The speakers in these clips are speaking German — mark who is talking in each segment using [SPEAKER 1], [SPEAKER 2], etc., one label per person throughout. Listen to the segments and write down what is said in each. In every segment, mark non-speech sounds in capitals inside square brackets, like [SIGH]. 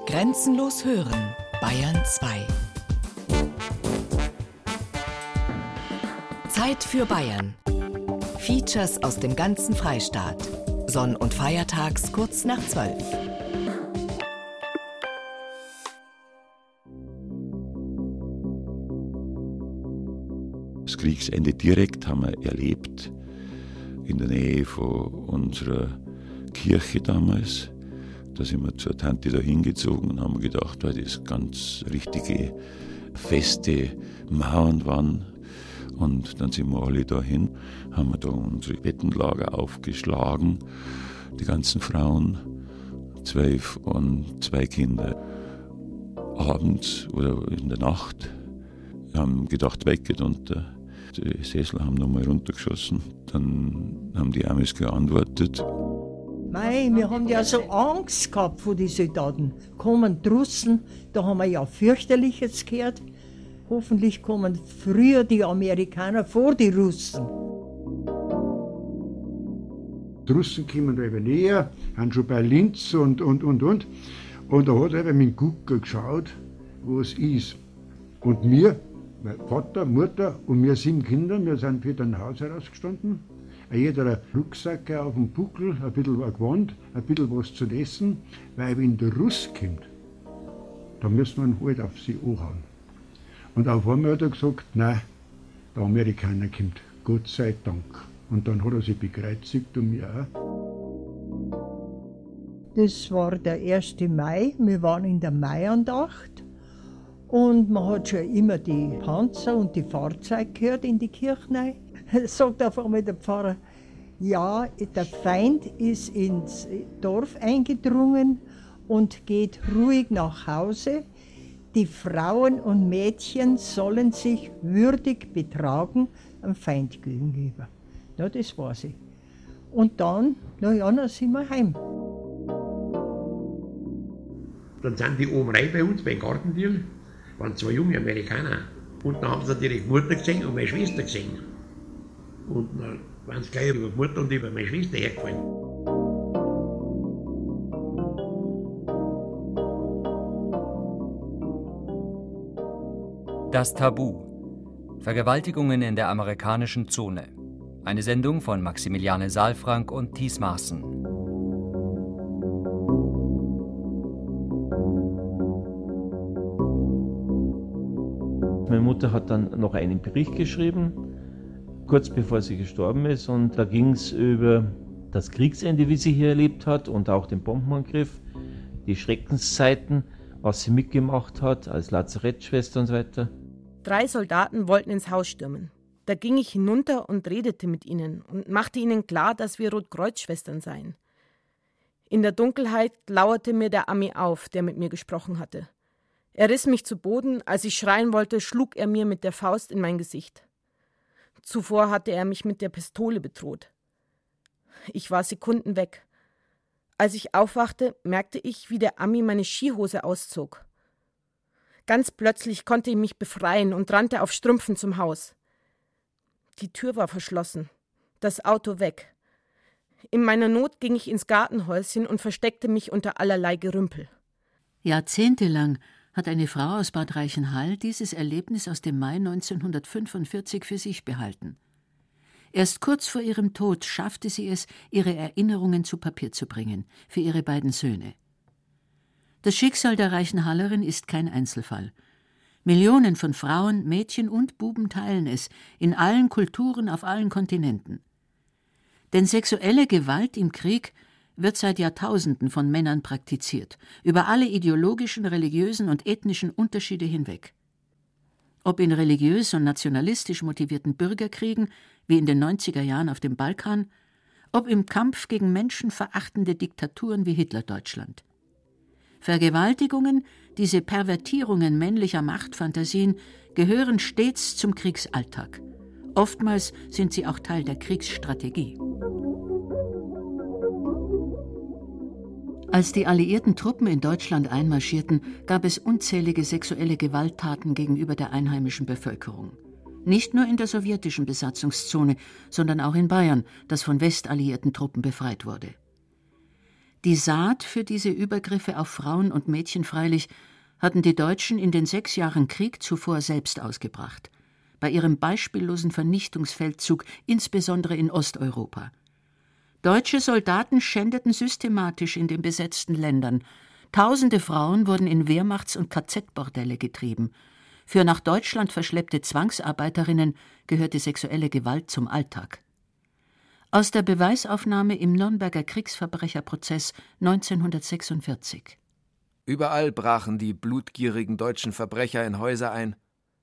[SPEAKER 1] Grenzenlos hören, Bayern 2. Zeit für Bayern. Features aus dem ganzen Freistaat. Sonn- und Feiertags kurz nach 12.
[SPEAKER 2] Das Kriegsende direkt haben wir erlebt in der Nähe von unserer Kirche damals. Da sind wir zur Tante da hingezogen und haben gedacht, weil das ganz richtige feste Mauern waren. Und dann sind wir alle dahin, haben wir da unsere Bettenlager aufgeschlagen, die ganzen Frauen, zwölf und zwei Kinder. Abends oder in der Nacht haben gedacht, weg geht unter. Die Sessel haben nochmal runtergeschossen. Dann haben die Amis geantwortet.
[SPEAKER 3] Mei, wir haben ja so Angst gehabt vor den Soldaten. Kommen die Russen, da haben wir ja fürchterliches gehört. Hoffentlich kommen früher die Amerikaner vor die Russen.
[SPEAKER 4] Die Russen kommen da eben näher, haben schon bei Linz und, und, und, und. Und da hat er eben mit Gucker geschaut, wo es ist. Und mir, mein Vater, Mutter und wir sieben Kinder, wir sind wieder ein Haus herausgestanden. Jeder ein Rucksack auf dem Buckel, ein bisschen was Gewand, ein bisschen was zu essen, weil wenn der Russ kommt, dann müssen wir ihn halt auf sie anhauen. Und auf einmal hat er gesagt, nein, der Amerikaner kommt, Gott sei Dank. Und dann hat er sich bekreuzigt und mir auch.
[SPEAKER 3] Das war der 1. Mai, wir waren in der Maiandacht. Und man hat schon immer die Panzer und die Fahrzeuge gehört in die Kirche. [LAUGHS] Sagt auf einmal der Pfarrer, ja, der Feind ist ins Dorf eingedrungen und geht ruhig nach Hause. Die Frauen und Mädchen sollen sich würdig betragen am Feind gegenüber. Ja, das war sie. Und dann, na ja, dann sind wir heim.
[SPEAKER 5] Dann sind die oben rein bei uns, beim Gartendeal, waren zwei junge Amerikaner. Und dann haben sie natürlich Mutter gesehen und meine Schwester gesehen. Und dann waren sie gleich über die Mutter und über meine Schwester hergefallen.
[SPEAKER 6] Das Tabu. Vergewaltigungen in der amerikanischen Zone. Eine Sendung von Maximiliane Saalfrank und Thies Maaßen.
[SPEAKER 7] Meine Mutter hat dann noch einen Bericht geschrieben, kurz bevor sie gestorben ist. Und da ging es über das Kriegsende, wie sie hier erlebt hat und auch den Bombenangriff, die Schreckenszeiten, was sie mitgemacht hat als Lazarettschwester und so weiter.
[SPEAKER 8] Drei Soldaten wollten ins Haus stürmen. Da ging ich hinunter und redete mit ihnen und machte ihnen klar, dass wir Rotkreuzschwestern seien. In der Dunkelheit lauerte mir der Ami auf, der mit mir gesprochen hatte. Er riss mich zu Boden, als ich schreien wollte, schlug er mir mit der Faust in mein Gesicht. Zuvor hatte er mich mit der Pistole bedroht. Ich war Sekunden weg. Als ich aufwachte, merkte ich, wie der Ami meine Skihose auszog. Ganz plötzlich konnte ich mich befreien und rannte auf Strümpfen zum Haus. Die Tür war verschlossen, das Auto weg. In meiner Not ging ich ins Gartenhäuschen und versteckte mich unter allerlei Gerümpel.
[SPEAKER 9] Jahrzehntelang hat eine Frau aus Bad Reichenhall dieses Erlebnis aus dem Mai 1945 für sich behalten. Erst kurz vor ihrem Tod schaffte sie es, ihre Erinnerungen zu Papier zu bringen, für ihre beiden Söhne. Das Schicksal der Reichenhallerin ist kein Einzelfall. Millionen von Frauen, Mädchen und Buben teilen es, in allen Kulturen auf allen Kontinenten. Denn sexuelle Gewalt im Krieg wird seit Jahrtausenden von Männern praktiziert, über alle ideologischen, religiösen und ethnischen Unterschiede hinweg. Ob in religiös und nationalistisch motivierten Bürgerkriegen, wie in den 90er Jahren auf dem Balkan, ob im Kampf gegen menschenverachtende Diktaturen wie Hitlerdeutschland. Vergewaltigungen, diese Pervertierungen männlicher Machtfantasien, gehören stets zum Kriegsalltag. Oftmals sind sie auch Teil der Kriegsstrategie. Als die alliierten Truppen in Deutschland einmarschierten, gab es unzählige sexuelle Gewalttaten gegenüber der einheimischen Bevölkerung. Nicht nur in der sowjetischen Besatzungszone, sondern auch in Bayern, das von westalliierten Truppen befreit wurde. Die Saat für diese Übergriffe auf Frauen und Mädchen freilich hatten die Deutschen in den sechs Jahren Krieg zuvor selbst ausgebracht, bei ihrem beispiellosen Vernichtungsfeldzug insbesondere in Osteuropa. Deutsche Soldaten schändeten systematisch in den besetzten Ländern. Tausende Frauen wurden in Wehrmachts- und KZ-Bordelle getrieben. Für nach Deutschland verschleppte Zwangsarbeiterinnen gehörte sexuelle Gewalt zum Alltag. Aus der Beweisaufnahme im Nürnberger Kriegsverbrecherprozess 1946.
[SPEAKER 10] Überall brachen die blutgierigen deutschen Verbrecher in Häuser ein,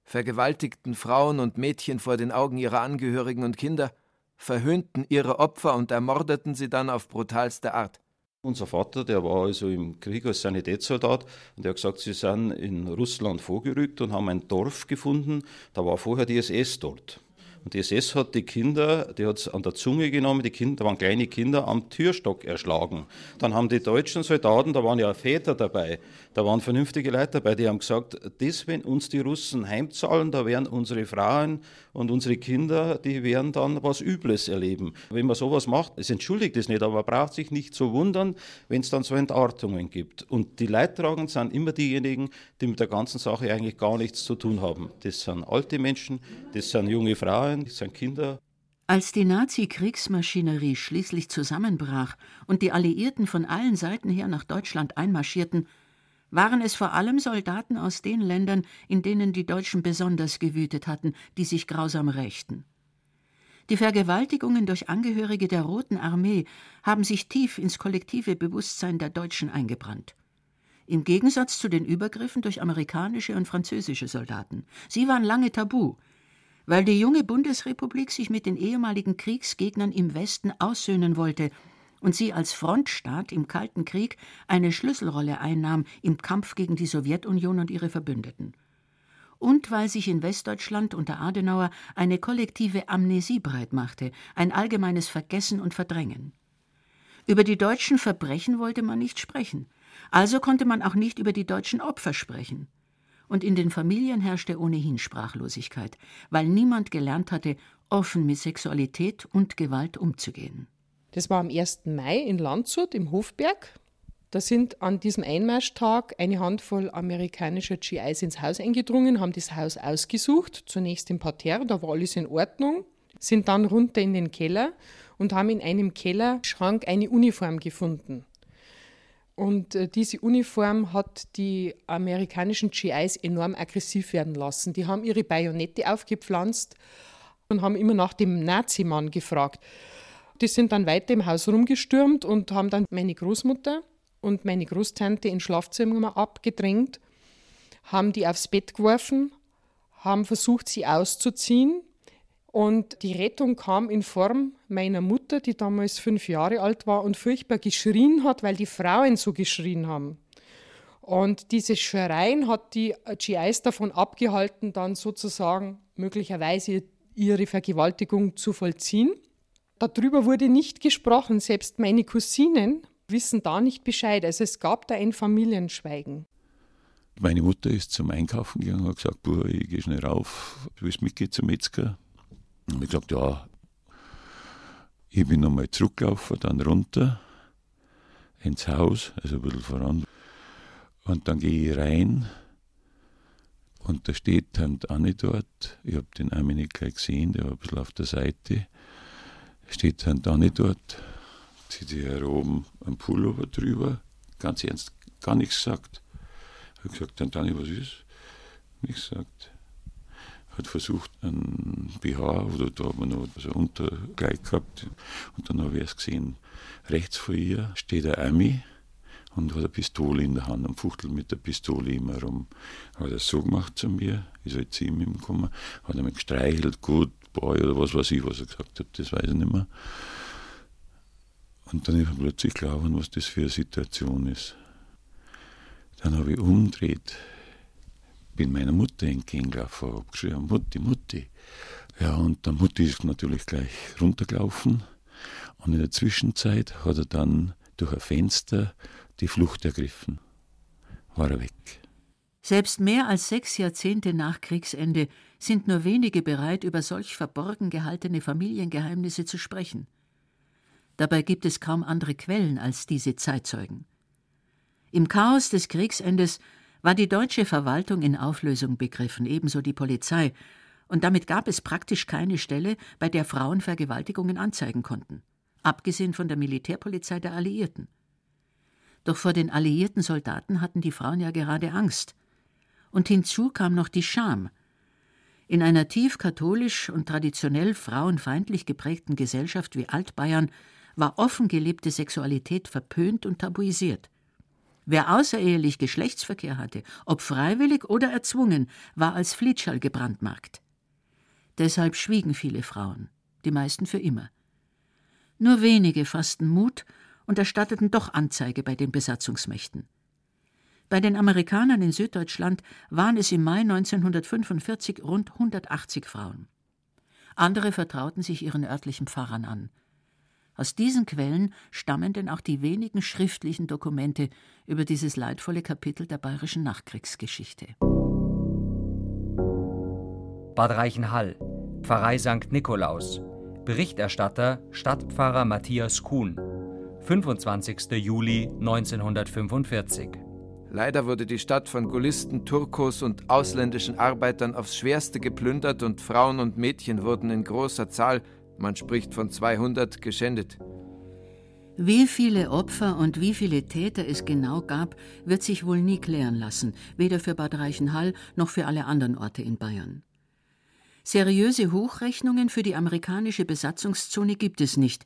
[SPEAKER 10] vergewaltigten Frauen und Mädchen vor den Augen ihrer Angehörigen und Kinder, verhöhnten ihre Opfer und ermordeten sie dann auf brutalste Art.
[SPEAKER 11] Unser Vater, der war also im Krieg als Sanitätssoldat und der hat gesagt, sie sind in Russland vorgerückt und haben ein Dorf gefunden, da war vorher die SS dort. Und die SS hat die Kinder, die hat es an der Zunge genommen, die Kinder, da waren kleine Kinder am Türstock erschlagen. Dann haben die deutschen Soldaten, da waren ja Väter dabei, da waren vernünftige Leute dabei, die haben gesagt, das, wenn uns die Russen heimzahlen, da werden unsere Frauen und unsere Kinder, die werden dann was Übles erleben. Wenn man sowas macht, es entschuldigt es nicht, aber man braucht sich nicht zu wundern, wenn es dann so Entartungen gibt. Und die Leidtragenden sind immer diejenigen, die mit der ganzen Sache eigentlich gar nichts zu tun haben. Das sind alte Menschen, das sind junge Frauen, das sind Kinder.
[SPEAKER 9] Als die Nazi-Kriegsmaschinerie schließlich zusammenbrach und die Alliierten von allen Seiten her nach Deutschland einmarschierten, waren es vor allem Soldaten aus den Ländern, in denen die Deutschen besonders gewütet hatten, die sich grausam rächten. Die Vergewaltigungen durch Angehörige der Roten Armee haben sich tief ins kollektive Bewusstsein der Deutschen eingebrannt. Im Gegensatz zu den Übergriffen durch amerikanische und französische Soldaten. Sie waren lange tabu, weil die junge Bundesrepublik sich mit den ehemaligen Kriegsgegnern im Westen aussöhnen wollte und sie als Frontstaat im Kalten Krieg eine Schlüsselrolle einnahm im Kampf gegen die Sowjetunion und ihre Verbündeten. Und weil sich in Westdeutschland unter Adenauer eine kollektive Amnesie breitmachte, ein allgemeines Vergessen und Verdrängen. Über die deutschen Verbrechen wollte man nicht sprechen, also konnte man auch nicht über die deutschen Opfer sprechen. Und in den Familien herrschte ohnehin Sprachlosigkeit, weil niemand gelernt hatte, offen mit Sexualität und Gewalt umzugehen.
[SPEAKER 12] Das war am 1. Mai in Landshut im Hofberg. Da sind an diesem Einmarschtag eine Handvoll amerikanischer GIs ins Haus eingedrungen, haben das Haus ausgesucht, zunächst im Parterre, da war alles in Ordnung, sind dann runter in den Keller und haben in einem Kellerschrank eine Uniform gefunden. Und äh, diese Uniform hat die amerikanischen GIs enorm aggressiv werden lassen. Die haben ihre Bajonette aufgepflanzt und haben immer nach dem Nazimann gefragt. Die sind dann weiter im Haus rumgestürmt und haben dann meine Großmutter und meine Großtante ins Schlafzimmer abgedrängt, haben die aufs Bett geworfen, haben versucht, sie auszuziehen. Und die Rettung kam in Form meiner Mutter, die damals fünf Jahre alt war und furchtbar geschrien hat, weil die Frauen so geschrien haben. Und dieses Schreien hat die GIs davon abgehalten, dann sozusagen möglicherweise ihre Vergewaltigung zu vollziehen. Darüber wurde nicht gesprochen. Selbst meine Cousinen wissen da nicht Bescheid. Also es gab da ein Familienschweigen.
[SPEAKER 2] Meine Mutter ist zum Einkaufen gegangen und hat gesagt, ich gehe schnell rauf, du willst mitgehen zum Metzger? Und ich gesagt, ja. Ich bin nochmal zurückgelaufen, dann runter ins Haus, also ein bisschen voran. Und dann gehe ich rein und da steht Tant Anni dort. Ich habe den Armin nicht gleich gesehen, der war ein bisschen auf der Seite steht dann da nicht dort, zieht hier oben am Pullover drüber, ganz ernst, gar nichts gesagt. Habe gesagt, dann Dani, was ist? Nichts gesagt. Hat versucht, ein BH oder da haben wir noch so ein Unterkleid gehabt und dann habe ich es gesehen. Rechts vor ihr steht ein Ami und hat eine Pistole in der Hand, am Fuchtel mit der Pistole immer rum. Hat er so gemacht zu mir, ist halt zu ihm gekommen, hat er mich gestreichelt, gut, Boy oder was weiß ich, was er gesagt hat, das weiß ich nicht mehr. Und dann ist mir plötzlich klar was das für eine Situation ist. Dann habe ich umgedreht, bin meiner Mutter entgegengelaufen, habe geschrien, Mutti, Mutti. Ja, und der Mutti ist natürlich gleich runtergelaufen. Und in der Zwischenzeit hat er dann durch ein Fenster die Flucht ergriffen. War er weg.
[SPEAKER 9] Selbst mehr als sechs Jahrzehnte nach Kriegsende sind nur wenige bereit, über solch verborgen gehaltene Familiengeheimnisse zu sprechen. Dabei gibt es kaum andere Quellen als diese Zeitzeugen. Im Chaos des Kriegsendes war die deutsche Verwaltung in Auflösung begriffen, ebenso die Polizei, und damit gab es praktisch keine Stelle, bei der Frauen Vergewaltigungen anzeigen konnten, abgesehen von der Militärpolizei der Alliierten. Doch vor den alliierten Soldaten hatten die Frauen ja gerade Angst. Und hinzu kam noch die Scham. In einer tief katholisch und traditionell frauenfeindlich geprägten Gesellschaft wie Altbayern war offen gelebte Sexualität verpönt und tabuisiert. Wer außerehelich Geschlechtsverkehr hatte, ob freiwillig oder erzwungen, war als Flietschall gebrandmarkt. Deshalb schwiegen viele Frauen, die meisten für immer. Nur wenige fassten Mut und erstatteten doch Anzeige bei den Besatzungsmächten. Bei den Amerikanern in Süddeutschland waren es im Mai 1945 rund 180 Frauen. Andere vertrauten sich ihren örtlichen Pfarrern an. Aus diesen Quellen stammen denn auch die wenigen schriftlichen Dokumente über dieses leidvolle Kapitel der bayerischen Nachkriegsgeschichte.
[SPEAKER 6] Bad Reichenhall, Pfarrei St. Nikolaus, Berichterstatter Stadtpfarrer Matthias Kuhn, 25. Juli 1945.
[SPEAKER 10] Leider wurde die Stadt von Gullisten, Turkos und ausländischen Arbeitern aufs Schwerste geplündert und Frauen und Mädchen wurden in großer Zahl man spricht von 200 geschändet.
[SPEAKER 9] Wie viele Opfer und wie viele Täter es genau gab, wird sich wohl nie klären lassen, weder für Bad Reichenhall noch für alle anderen Orte in Bayern. Seriöse Hochrechnungen für die amerikanische Besatzungszone gibt es nicht.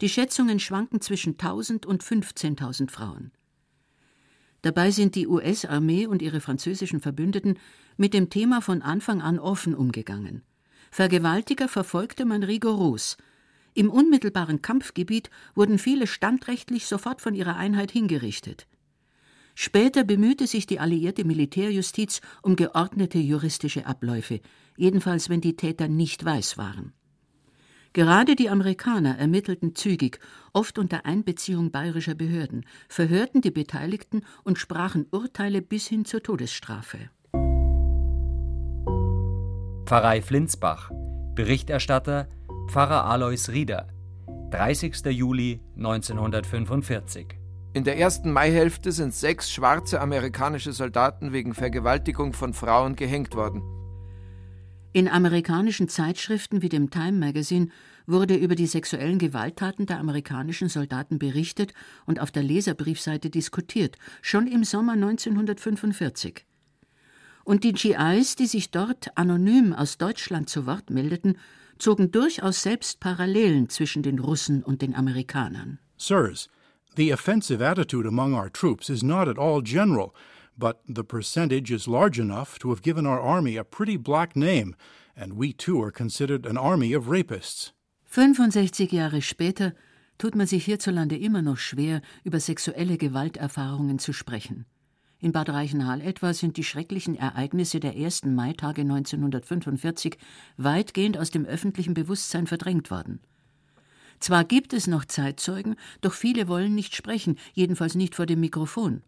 [SPEAKER 9] Die Schätzungen schwanken zwischen 1000 und 15.000 Frauen. Dabei sind die US-Armee und ihre französischen Verbündeten mit dem Thema von Anfang an offen umgegangen. Vergewaltiger verfolgte man rigoros. Im unmittelbaren Kampfgebiet wurden viele standrechtlich sofort von ihrer Einheit hingerichtet. Später bemühte sich die alliierte Militärjustiz um geordnete juristische Abläufe, jedenfalls wenn die Täter nicht weiß waren. Gerade die Amerikaner ermittelten zügig, oft unter Einbeziehung bayerischer Behörden, verhörten die Beteiligten und sprachen Urteile bis hin zur Todesstrafe.
[SPEAKER 6] Pfarrei Flinsbach. Berichterstatter Pfarrer Alois Rieder. 30. Juli 1945.
[SPEAKER 10] In der ersten Maihälfte sind sechs schwarze amerikanische Soldaten wegen Vergewaltigung von Frauen gehängt worden.
[SPEAKER 9] In amerikanischen Zeitschriften wie dem Time Magazine wurde über die sexuellen Gewalttaten der amerikanischen Soldaten berichtet und auf der Leserbriefseite diskutiert, schon im Sommer 1945. Und die GIs, die sich dort anonym aus Deutschland zu Wort meldeten, zogen durchaus selbst Parallelen zwischen den Russen und den Amerikanern.
[SPEAKER 13] Sirs, the offensive attitude among our troops is not at all general, but the percentage is large enough to have given our army a pretty black name, and we too are considered an army of rapists.
[SPEAKER 9] 65 Jahre später tut man sich hierzulande immer noch schwer, über sexuelle Gewalterfahrungen zu sprechen. In Bad Reichenhall etwa sind die schrecklichen Ereignisse der ersten Maitage 1945 weitgehend aus dem öffentlichen Bewusstsein verdrängt worden. Zwar gibt es noch Zeitzeugen, doch viele wollen nicht sprechen, jedenfalls nicht vor dem Mikrofon.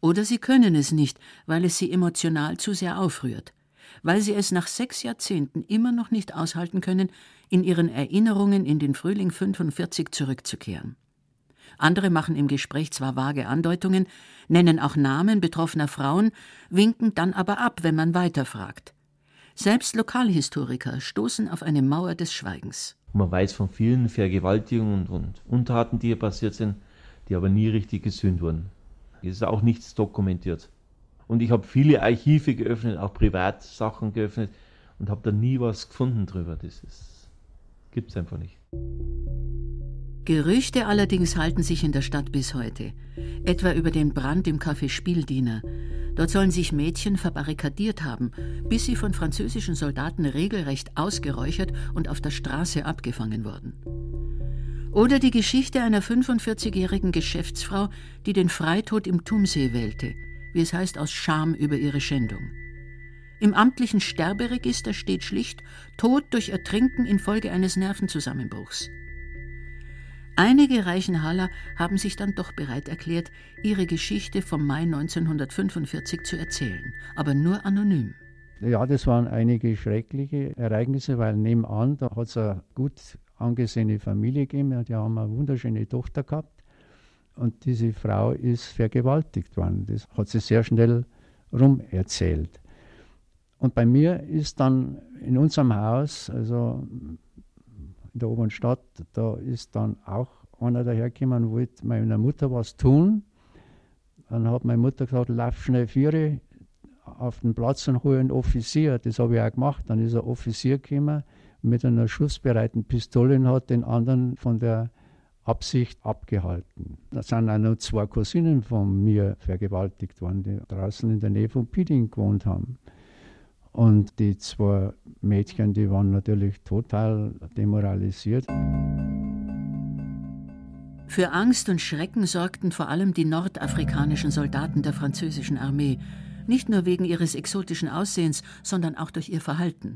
[SPEAKER 9] Oder sie können es nicht, weil es sie emotional zu sehr aufrührt, weil sie es nach sechs Jahrzehnten immer noch nicht aushalten können, in ihren Erinnerungen in den Frühling 45 zurückzukehren. Andere machen im Gespräch zwar vage Andeutungen, nennen auch Namen betroffener Frauen, winken dann aber ab, wenn man weiterfragt. Selbst Lokalhistoriker stoßen auf eine Mauer des Schweigens.
[SPEAKER 7] Man weiß von vielen Vergewaltigungen und Untaten, die hier passiert sind, die aber nie richtig gesühnt wurden. Es ist auch nichts dokumentiert. Und ich habe viele Archive geöffnet, auch Privatsachen geöffnet und habe da nie was gefunden drüber. Das gibt es einfach nicht.
[SPEAKER 9] Gerüchte allerdings halten sich in der Stadt bis heute, etwa über den Brand im Café Spieldiener. Dort sollen sich Mädchen verbarrikadiert haben, bis sie von französischen Soldaten regelrecht ausgeräuchert und auf der Straße abgefangen wurden. Oder die Geschichte einer 45-jährigen Geschäftsfrau, die den Freitod im Tumsee wählte, wie es heißt aus Scham über ihre Schändung. Im amtlichen Sterberegister steht schlicht Tod durch Ertrinken infolge eines Nervenzusammenbruchs. Einige Reichenhaller haben sich dann doch bereit erklärt, ihre Geschichte vom Mai 1945 zu erzählen, aber nur anonym.
[SPEAKER 14] Ja, das waren einige schreckliche Ereignisse, weil nebenan, da hat es eine gut angesehene Familie gegeben. Die haben eine wunderschöne Tochter gehabt. Und diese Frau ist vergewaltigt worden. Das hat sie sehr schnell rum erzählt. Und bei mir ist dann in unserem Haus, also in der oberen Stadt, da ist dann auch einer dahergekommen und wollte meiner Mutter was tun. Dann hat meine Mutter gesagt, lauf schnell Viere auf den Platz und hol einen Offizier. Das habe ich auch gemacht. Dann ist ein Offizier gekommen mit einer schussbereiten Pistole hat den anderen von der Absicht abgehalten. Da sind auch noch zwei Cousinen von mir vergewaltigt worden, die draußen in der Nähe von Piding gewohnt haben. Und die zwei Mädchen, die waren natürlich total demoralisiert.
[SPEAKER 9] Für Angst und Schrecken sorgten vor allem die nordafrikanischen Soldaten der französischen Armee, nicht nur wegen ihres exotischen Aussehens, sondern auch durch ihr Verhalten.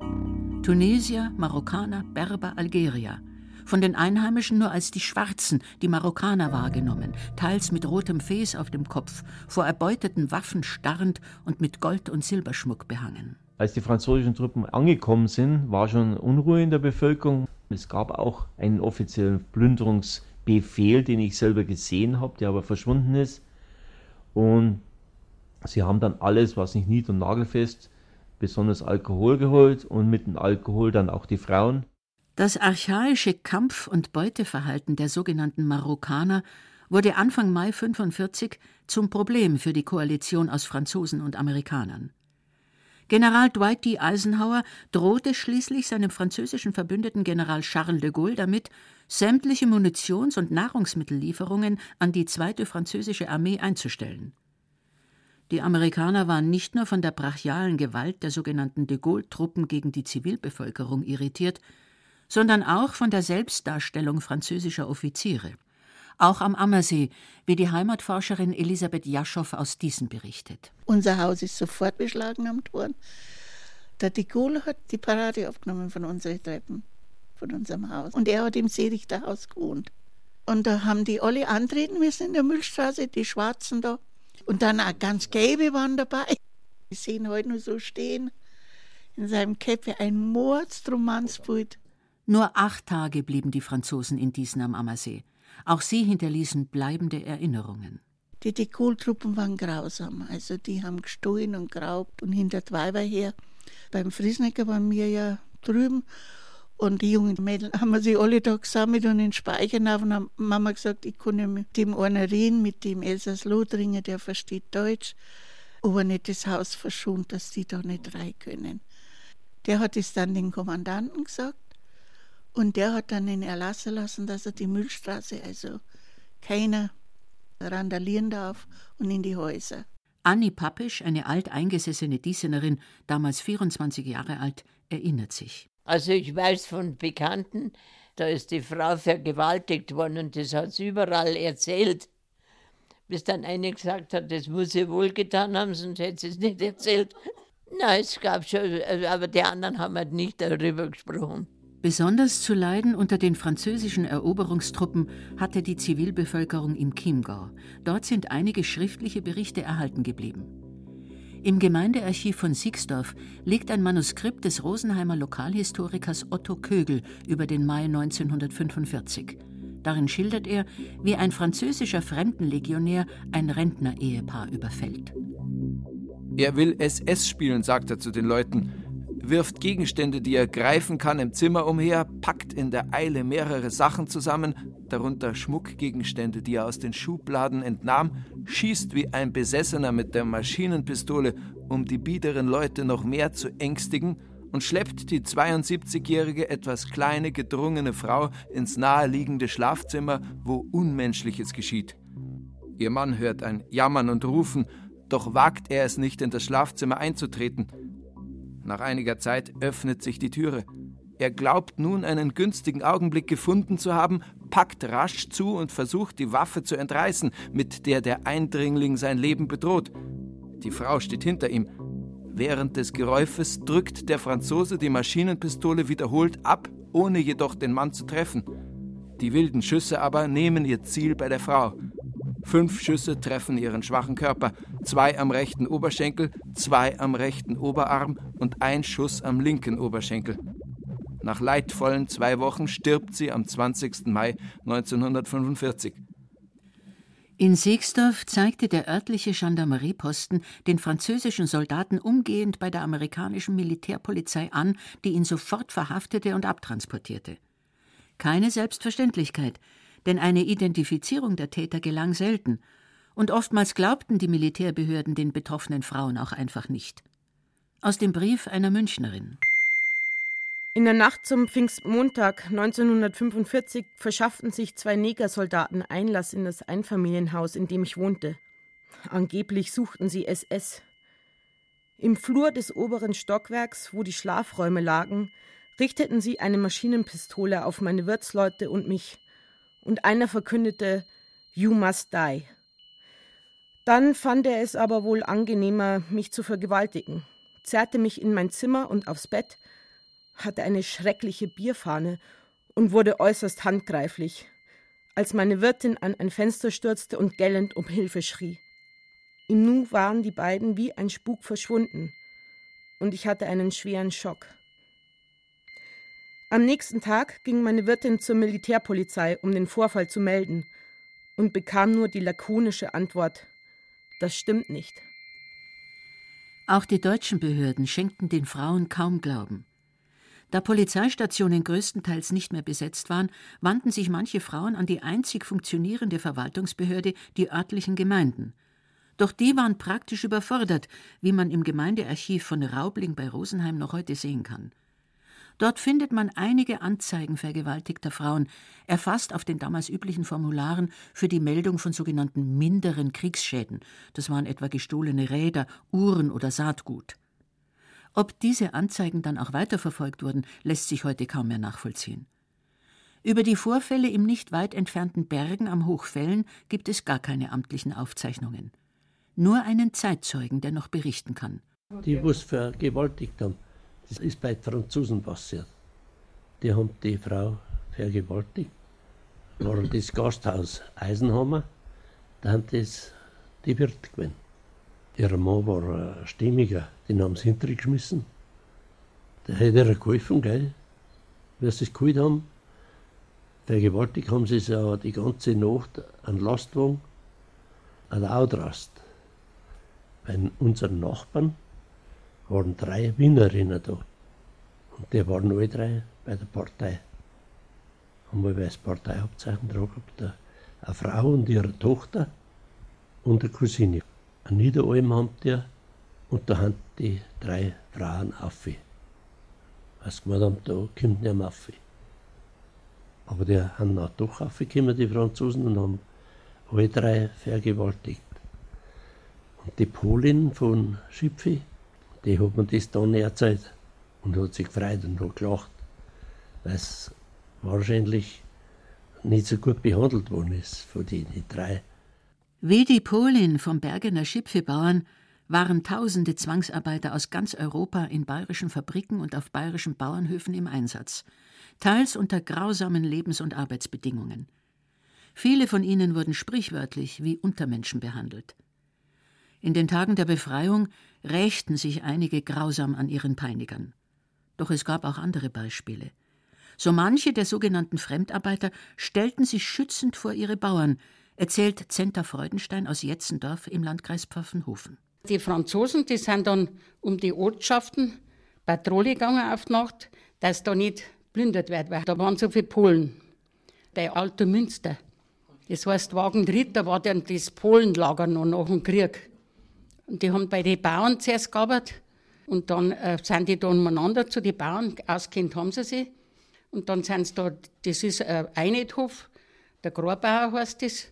[SPEAKER 9] Tunesier, Marokkaner, Berber, Algerier. Von den Einheimischen nur als die Schwarzen, die Marokkaner wahrgenommen, teils mit rotem Fes auf dem Kopf, vor erbeuteten Waffen starrend und mit Gold- und Silberschmuck behangen.
[SPEAKER 7] Als die französischen Truppen angekommen sind, war schon Unruhe in der Bevölkerung. Es gab auch einen offiziellen Plünderungsbefehl, den ich selber gesehen habe, der aber verschwunden ist. Und sie haben dann alles, was nicht nied- und nagelfest, besonders Alkohol geholt und mit dem Alkohol dann auch die Frauen.
[SPEAKER 9] Das archaische Kampf- und Beuteverhalten der sogenannten Marokkaner wurde Anfang Mai 1945 zum Problem für die Koalition aus Franzosen und Amerikanern. General Dwight D. Eisenhower drohte schließlich seinem französischen Verbündeten General Charles de Gaulle damit, sämtliche Munitions- und Nahrungsmittellieferungen an die zweite französische Armee einzustellen. Die Amerikaner waren nicht nur von der brachialen Gewalt der sogenannten de Gaulle-Truppen gegen die Zivilbevölkerung irritiert, sondern auch von der Selbstdarstellung französischer Offiziere. Auch am Ammersee, wie die Heimatforscherin Elisabeth Jaschow aus Diesen berichtet.
[SPEAKER 15] Unser Haus ist sofort beschlagnahmt worden. Der de Gaulle hat die Parade aufgenommen von unseren Treppen, von unserem Haus. Und er hat im Seerichterhaus gewohnt. Und da haben die alle antreten müssen in der Müllstraße, die Schwarzen da. Und dann auch ganz Gelbe waren dabei. Wir sehen heute nur so stehen, in seinem Käppi ein Mordsromansbild.
[SPEAKER 9] Nur acht Tage blieben die Franzosen in Diesen am Ammersee. Auch sie hinterließen bleibende Erinnerungen.
[SPEAKER 15] Die Dekoltruppen waren grausam. Also die haben gestohlen und geraubt und hinter Weiber her. Beim Friesnecker waren wir ja drüben. Und die jungen Mädels haben sich alle da gesammelt und in den Speicher auf und haben Mama gesagt, ich kann mit dem einer reden, mit dem Elsass Lothringer, der versteht Deutsch, aber nicht das Haus verschont, dass die da nicht rein können. Der hat es dann den Kommandanten gesagt und der hat dann ihn erlassen lassen, dass er die Müllstraße, also keiner randalieren darf und in die Häuser.
[SPEAKER 9] Annie Pappisch, eine alteingesessene Diesenerin, damals 24 Jahre alt, erinnert sich.
[SPEAKER 16] Also ich weiß von Bekannten, da ist die Frau vergewaltigt worden und das hat sie überall erzählt. Bis dann eine gesagt hat, das muss sie wohl getan haben, sonst hätte sie es nicht erzählt. Nein, es gab schon, aber die anderen haben halt nicht darüber gesprochen.
[SPEAKER 9] Besonders zu leiden unter den französischen Eroberungstruppen hatte die Zivilbevölkerung im Chiemgau. Dort sind einige schriftliche Berichte erhalten geblieben. Im Gemeindearchiv von Siegsdorf liegt ein Manuskript des Rosenheimer Lokalhistorikers Otto Kögel über den Mai 1945. Darin schildert er, wie ein französischer Fremdenlegionär ein Rentner-Ehepaar überfällt.
[SPEAKER 10] Er will SS spielen, sagt er zu den Leuten, wirft Gegenstände, die er greifen kann, im Zimmer umher, packt in der Eile mehrere Sachen zusammen, darunter Schmuckgegenstände, die er aus den Schubladen entnahm, schießt wie ein Besessener mit der Maschinenpistole, um die biederen Leute noch mehr zu ängstigen, und schleppt die 72-jährige, etwas kleine, gedrungene Frau ins naheliegende Schlafzimmer, wo Unmenschliches geschieht. Ihr Mann hört ein Jammern und Rufen, doch wagt er es nicht, in das Schlafzimmer einzutreten. Nach einiger Zeit öffnet sich die Türe. Er glaubt nun einen günstigen Augenblick gefunden zu haben, packt rasch zu und versucht, die Waffe zu entreißen, mit der der Eindringling sein Leben bedroht. Die Frau steht hinter ihm. Während des Geräufes drückt der Franzose die Maschinenpistole wiederholt ab, ohne jedoch den Mann zu treffen. Die wilden Schüsse aber nehmen ihr Ziel bei der Frau. Fünf Schüsse treffen ihren schwachen Körper, zwei am rechten Oberschenkel, zwei am rechten Oberarm und ein Schuss am linken Oberschenkel. Nach leidvollen zwei Wochen stirbt sie am 20. Mai 1945.
[SPEAKER 9] In Sexdorf zeigte der örtliche Gendarmerieposten den französischen Soldaten umgehend bei der amerikanischen Militärpolizei an, die ihn sofort verhaftete und abtransportierte. Keine Selbstverständlichkeit, denn eine Identifizierung der Täter gelang selten, und oftmals glaubten die Militärbehörden den betroffenen Frauen auch einfach nicht. Aus dem Brief einer Münchnerin.
[SPEAKER 8] In der Nacht zum Pfingstmontag 1945 verschafften sich zwei Negersoldaten Einlass in das Einfamilienhaus, in dem ich wohnte. Angeblich suchten sie SS. Im Flur des oberen Stockwerks, wo die Schlafräume lagen, richteten sie eine Maschinenpistole auf meine Wirtsleute und mich, und einer verkündete You must die. Dann fand er es aber wohl angenehmer, mich zu vergewaltigen, zerrte mich in mein Zimmer und aufs Bett, hatte eine schreckliche Bierfahne und wurde äußerst handgreiflich, als meine Wirtin an ein Fenster stürzte und gellend um Hilfe schrie. Im Nu waren die beiden wie ein Spuk verschwunden, und ich hatte einen schweren Schock. Am nächsten Tag ging meine Wirtin zur Militärpolizei, um den Vorfall zu melden, und bekam nur die lakonische Antwort Das stimmt nicht.
[SPEAKER 9] Auch die deutschen Behörden schenkten den Frauen kaum Glauben. Da Polizeistationen größtenteils nicht mehr besetzt waren, wandten sich manche Frauen an die einzig funktionierende Verwaltungsbehörde, die örtlichen Gemeinden. Doch die waren praktisch überfordert, wie man im Gemeindearchiv von Raubling bei Rosenheim noch heute sehen kann. Dort findet man einige Anzeigen vergewaltigter Frauen, erfasst auf den damals üblichen Formularen für die Meldung von sogenannten minderen Kriegsschäden. Das waren etwa gestohlene Räder, Uhren oder Saatgut. Ob diese Anzeigen dann auch weiterverfolgt wurden, lässt sich heute kaum mehr nachvollziehen. Über die Vorfälle im nicht weit entfernten Bergen am Hochfällen gibt es gar keine amtlichen Aufzeichnungen. Nur einen Zeitzeugen, der noch berichten kann.
[SPEAKER 17] Die, was vergewaltigt haben, das ist bei Franzosen passiert. Die haben die Frau vergewaltigt, war das Gasthaus Eisenhammer, da haben das die Wirt gewesen. Ihr Mann war ein Stimmiger, den haben sie hintergeschmissen. Der hat ihr geholfen, gell? Wie sie es geholt haben. Vergewaltigt haben sie ja die ganze Nacht an Lastwagen an der Audrast. Bei unseren Nachbarn waren drei Wienerinnen da. Und die waren alle drei bei der Partei. Haben wir das Parteiabzeichen drauf gehabt. Eine Frau und ihre Tochter und eine Cousine. Ein Niederalm haben die und da haben die drei Frauen auf. Was gemacht haben, da kommt nicht mehr auf. Aber die haben auch doch aufgekommen, die Franzosen, und haben alle drei vergewaltigt. Und die Polin von Schipfi, die hat mir das dann erzählt und hat sich gefreut und hat gelacht, weil es wahrscheinlich nicht so gut behandelt worden ist von den drei.
[SPEAKER 9] Wie die Polin vom Bergener Schipfebauern waren tausende Zwangsarbeiter aus ganz Europa in bayerischen Fabriken und auf bayerischen Bauernhöfen im Einsatz, teils unter grausamen Lebens- und Arbeitsbedingungen. Viele von ihnen wurden sprichwörtlich wie Untermenschen behandelt. In den Tagen der Befreiung rächten sich einige grausam an ihren Peinigern. Doch es gab auch andere Beispiele. So manche der sogenannten Fremdarbeiter stellten sich schützend vor ihre Bauern, erzählt Zenta Freudenstein aus Jetzendorf im Landkreis Pfaffenhofen.
[SPEAKER 18] Die Franzosen, die sind dann um die Ortschaften Patrouille gegangen auf die Nacht, dass da nicht plündert wird, weil da waren so viele Polen. Bei Alte Münster. Das heißt, Wagendritt, da war dann das Polenlager noch nach dem Krieg. Und die haben bei den Bauern zuerst gearbeitet und dann äh, sind die da umeinander zu den Bauern, auskennt haben sie sich. Und dann sind sie da, das ist ein Einheithof, der Grabauer heißt das.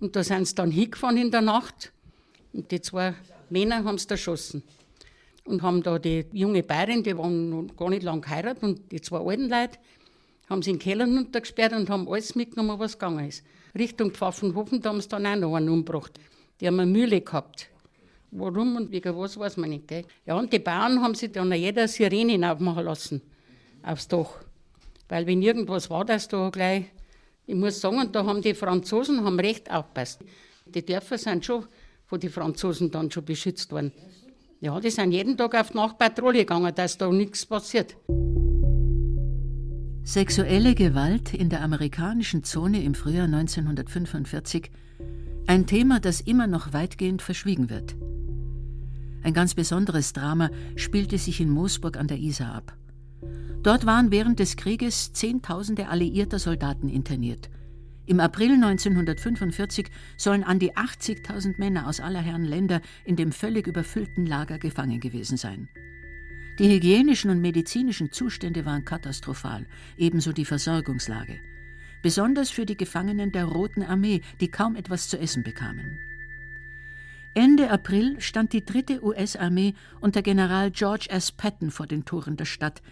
[SPEAKER 18] Und da sind sie dann hingefahren in der Nacht. Und die zwei Männer haben sie erschossen. Und haben da die junge Bayerin, die waren noch gar nicht lang geheiratet, und die zwei alten Leute, haben sie in den Keller runtergesperrt und haben alles mitgenommen, was gegangen ist. Richtung Pfaffenhofen, da haben sie dann auch noch einen umgebracht. Die haben eine Mühle gehabt. Warum und wegen was, weiß man nicht. Gell? Ja, und die Bauern haben sich dann jeder Sirene aufmachen lassen, aufs Dach. Weil wenn irgendwas war, dass da gleich ich muss sagen, da haben die Franzosen haben recht aufgepasst. Die Dörfer sind schon von den Franzosen dann schon beschützt worden. Ja, die sind jeden Tag auf die Nachtpatrouille gegangen, dass da nichts passiert.
[SPEAKER 9] Sexuelle Gewalt in der amerikanischen Zone im Frühjahr 1945 ein Thema, das immer noch weitgehend verschwiegen wird. Ein ganz besonderes Drama spielte sich in Moosburg an der Isar ab. Dort waren während des Krieges Zehntausende alliierter Soldaten interniert. Im April 1945 sollen an die 80.000 Männer aus aller Herren Länder in dem völlig überfüllten Lager gefangen gewesen sein. Die hygienischen und medizinischen Zustände waren katastrophal, ebenso die Versorgungslage. Besonders für die Gefangenen der Roten Armee, die kaum etwas zu essen bekamen. Ende April stand die dritte US-Armee unter General George S. Patton vor den Toren der Stadt,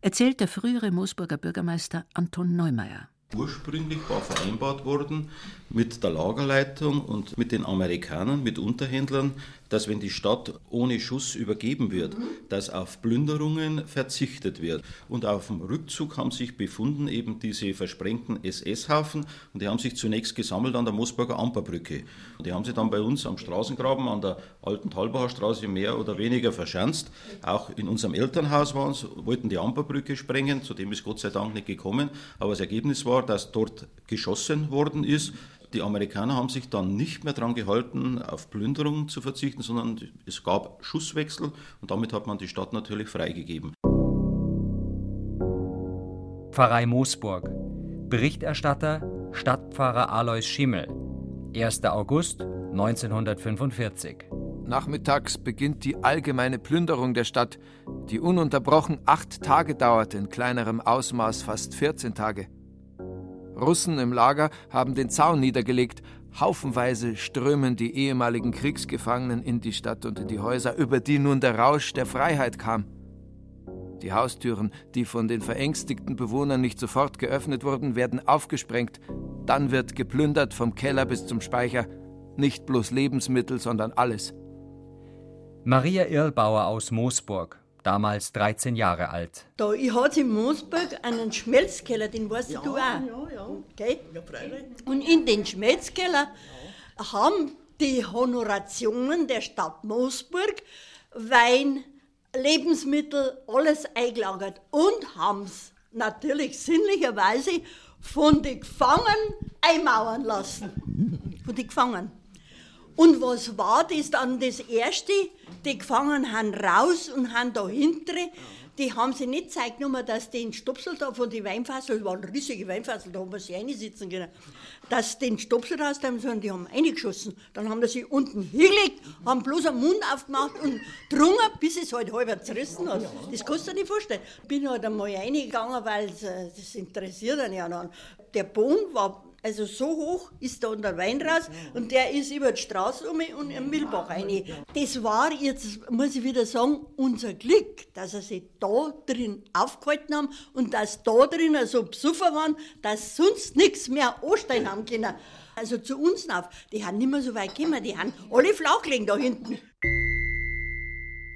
[SPEAKER 9] erzählt der frühere Moosburger Bürgermeister Anton Neumeier.
[SPEAKER 11] Ursprünglich war vereinbart worden mit der Lagerleitung und mit den Amerikanern, mit Unterhändlern, dass wenn die Stadt ohne Schuss übergeben wird, dass auf Plünderungen verzichtet wird. Und auf dem Rückzug haben sich befunden eben diese versprengten SS-Hafen und die haben sich zunächst gesammelt an der Moosburger Amperbrücke. Und die haben sich dann bei uns am Straßengraben an der alten Talbacher Straße mehr oder weniger verschanzt. Auch in unserem Elternhaus waren es, wollten die Amperbrücke sprengen, zu dem ist Gott sei Dank nicht gekommen. Aber das Ergebnis war, dass dort geschossen worden ist. Die Amerikaner haben sich dann nicht mehr daran gehalten, auf Plünderung zu verzichten, sondern es gab Schusswechsel und damit hat man die Stadt natürlich freigegeben.
[SPEAKER 6] Pfarrei Moosburg. Berichterstatter Stadtpfarrer Alois Schimmel. 1. August 1945.
[SPEAKER 10] Nachmittags beginnt die allgemeine Plünderung der Stadt, die ununterbrochen acht Tage dauert, in kleinerem Ausmaß fast 14 Tage. Russen im Lager haben den Zaun niedergelegt. Haufenweise strömen die ehemaligen Kriegsgefangenen in die Stadt und in die Häuser, über die nun der Rausch der Freiheit kam. Die Haustüren, die von den verängstigten Bewohnern nicht sofort geöffnet wurden, werden aufgesprengt. Dann wird geplündert vom Keller bis zum Speicher. Nicht bloß Lebensmittel, sondern alles.
[SPEAKER 6] Maria Irlbauer aus Moosburg, damals 13 Jahre alt.
[SPEAKER 19] Da, ich hatte in Moosburg einen Schmelzkeller, den weißt ja, du auch. Ja, ja. Okay? ja Und in den Schmelzkeller haben die Honorationen der Stadt Moosburg Wein, Lebensmittel, alles eingelagert und haben es natürlich sinnlicherweise von den Gefangenen einmauern lassen. [LAUGHS] Von den Gefangenen. Und was war das dann das Erste? Die Gefangenen haben raus und haben da hintere, die haben sich nicht Zeit genommen, dass den Stopsel da von den Weinfassel, das waren riesige Weinfassel, da haben wir sich reinsitzen können, dass den Stopsel raus haben, sondern die haben reingeschossen. Dann haben sie unten hingelegt, haben bloß einen Mund aufgemacht und drungen, bis es halt halb zerrissen hat. Das kannst du dir nicht vorstellen. Bin halt einmal reingegangen, weil äh, das interessiert einen ja dann. Der Boden war also so hoch ist da der Wein raus und der ist über die Straße um und im Milbach rein. Das war jetzt, muss ich wieder sagen, unser Glück, dass sie sich da drin aufgehalten haben und dass da drin so besoffen waren, dass sonst nichts mehr anstehen haben können. Also zu uns auf. Die haben nicht mehr so weit gekommen, die haben alle flach gelegen da hinten.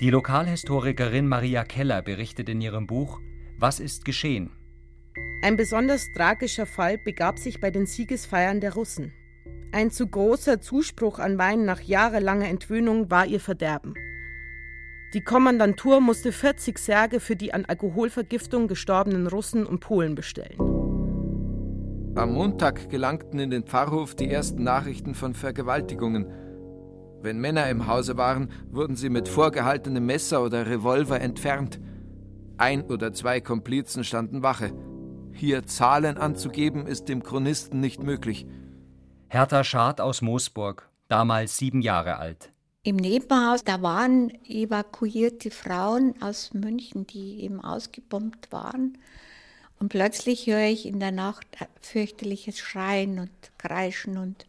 [SPEAKER 6] Die Lokalhistorikerin Maria Keller berichtet in ihrem Buch Was ist geschehen?
[SPEAKER 8] Ein besonders tragischer Fall begab sich bei den Siegesfeiern der Russen. Ein zu großer Zuspruch an Wein nach jahrelanger Entwöhnung war ihr Verderben. Die Kommandantur musste 40 Särge für die an Alkoholvergiftung gestorbenen Russen und Polen bestellen.
[SPEAKER 10] Am Montag gelangten in den Pfarrhof die ersten Nachrichten von Vergewaltigungen. Wenn Männer im Hause waren, wurden sie mit vorgehaltenem Messer oder Revolver entfernt. Ein oder zwei Komplizen standen Wache. Hier Zahlen anzugeben, ist dem Chronisten nicht möglich.
[SPEAKER 6] Hertha Schad aus Moosburg, damals sieben Jahre alt.
[SPEAKER 20] Im Nebenhaus, da waren evakuierte Frauen aus München, die eben ausgebombt waren. Und plötzlich höre ich in der Nacht fürchterliches Schreien und Kreischen. Und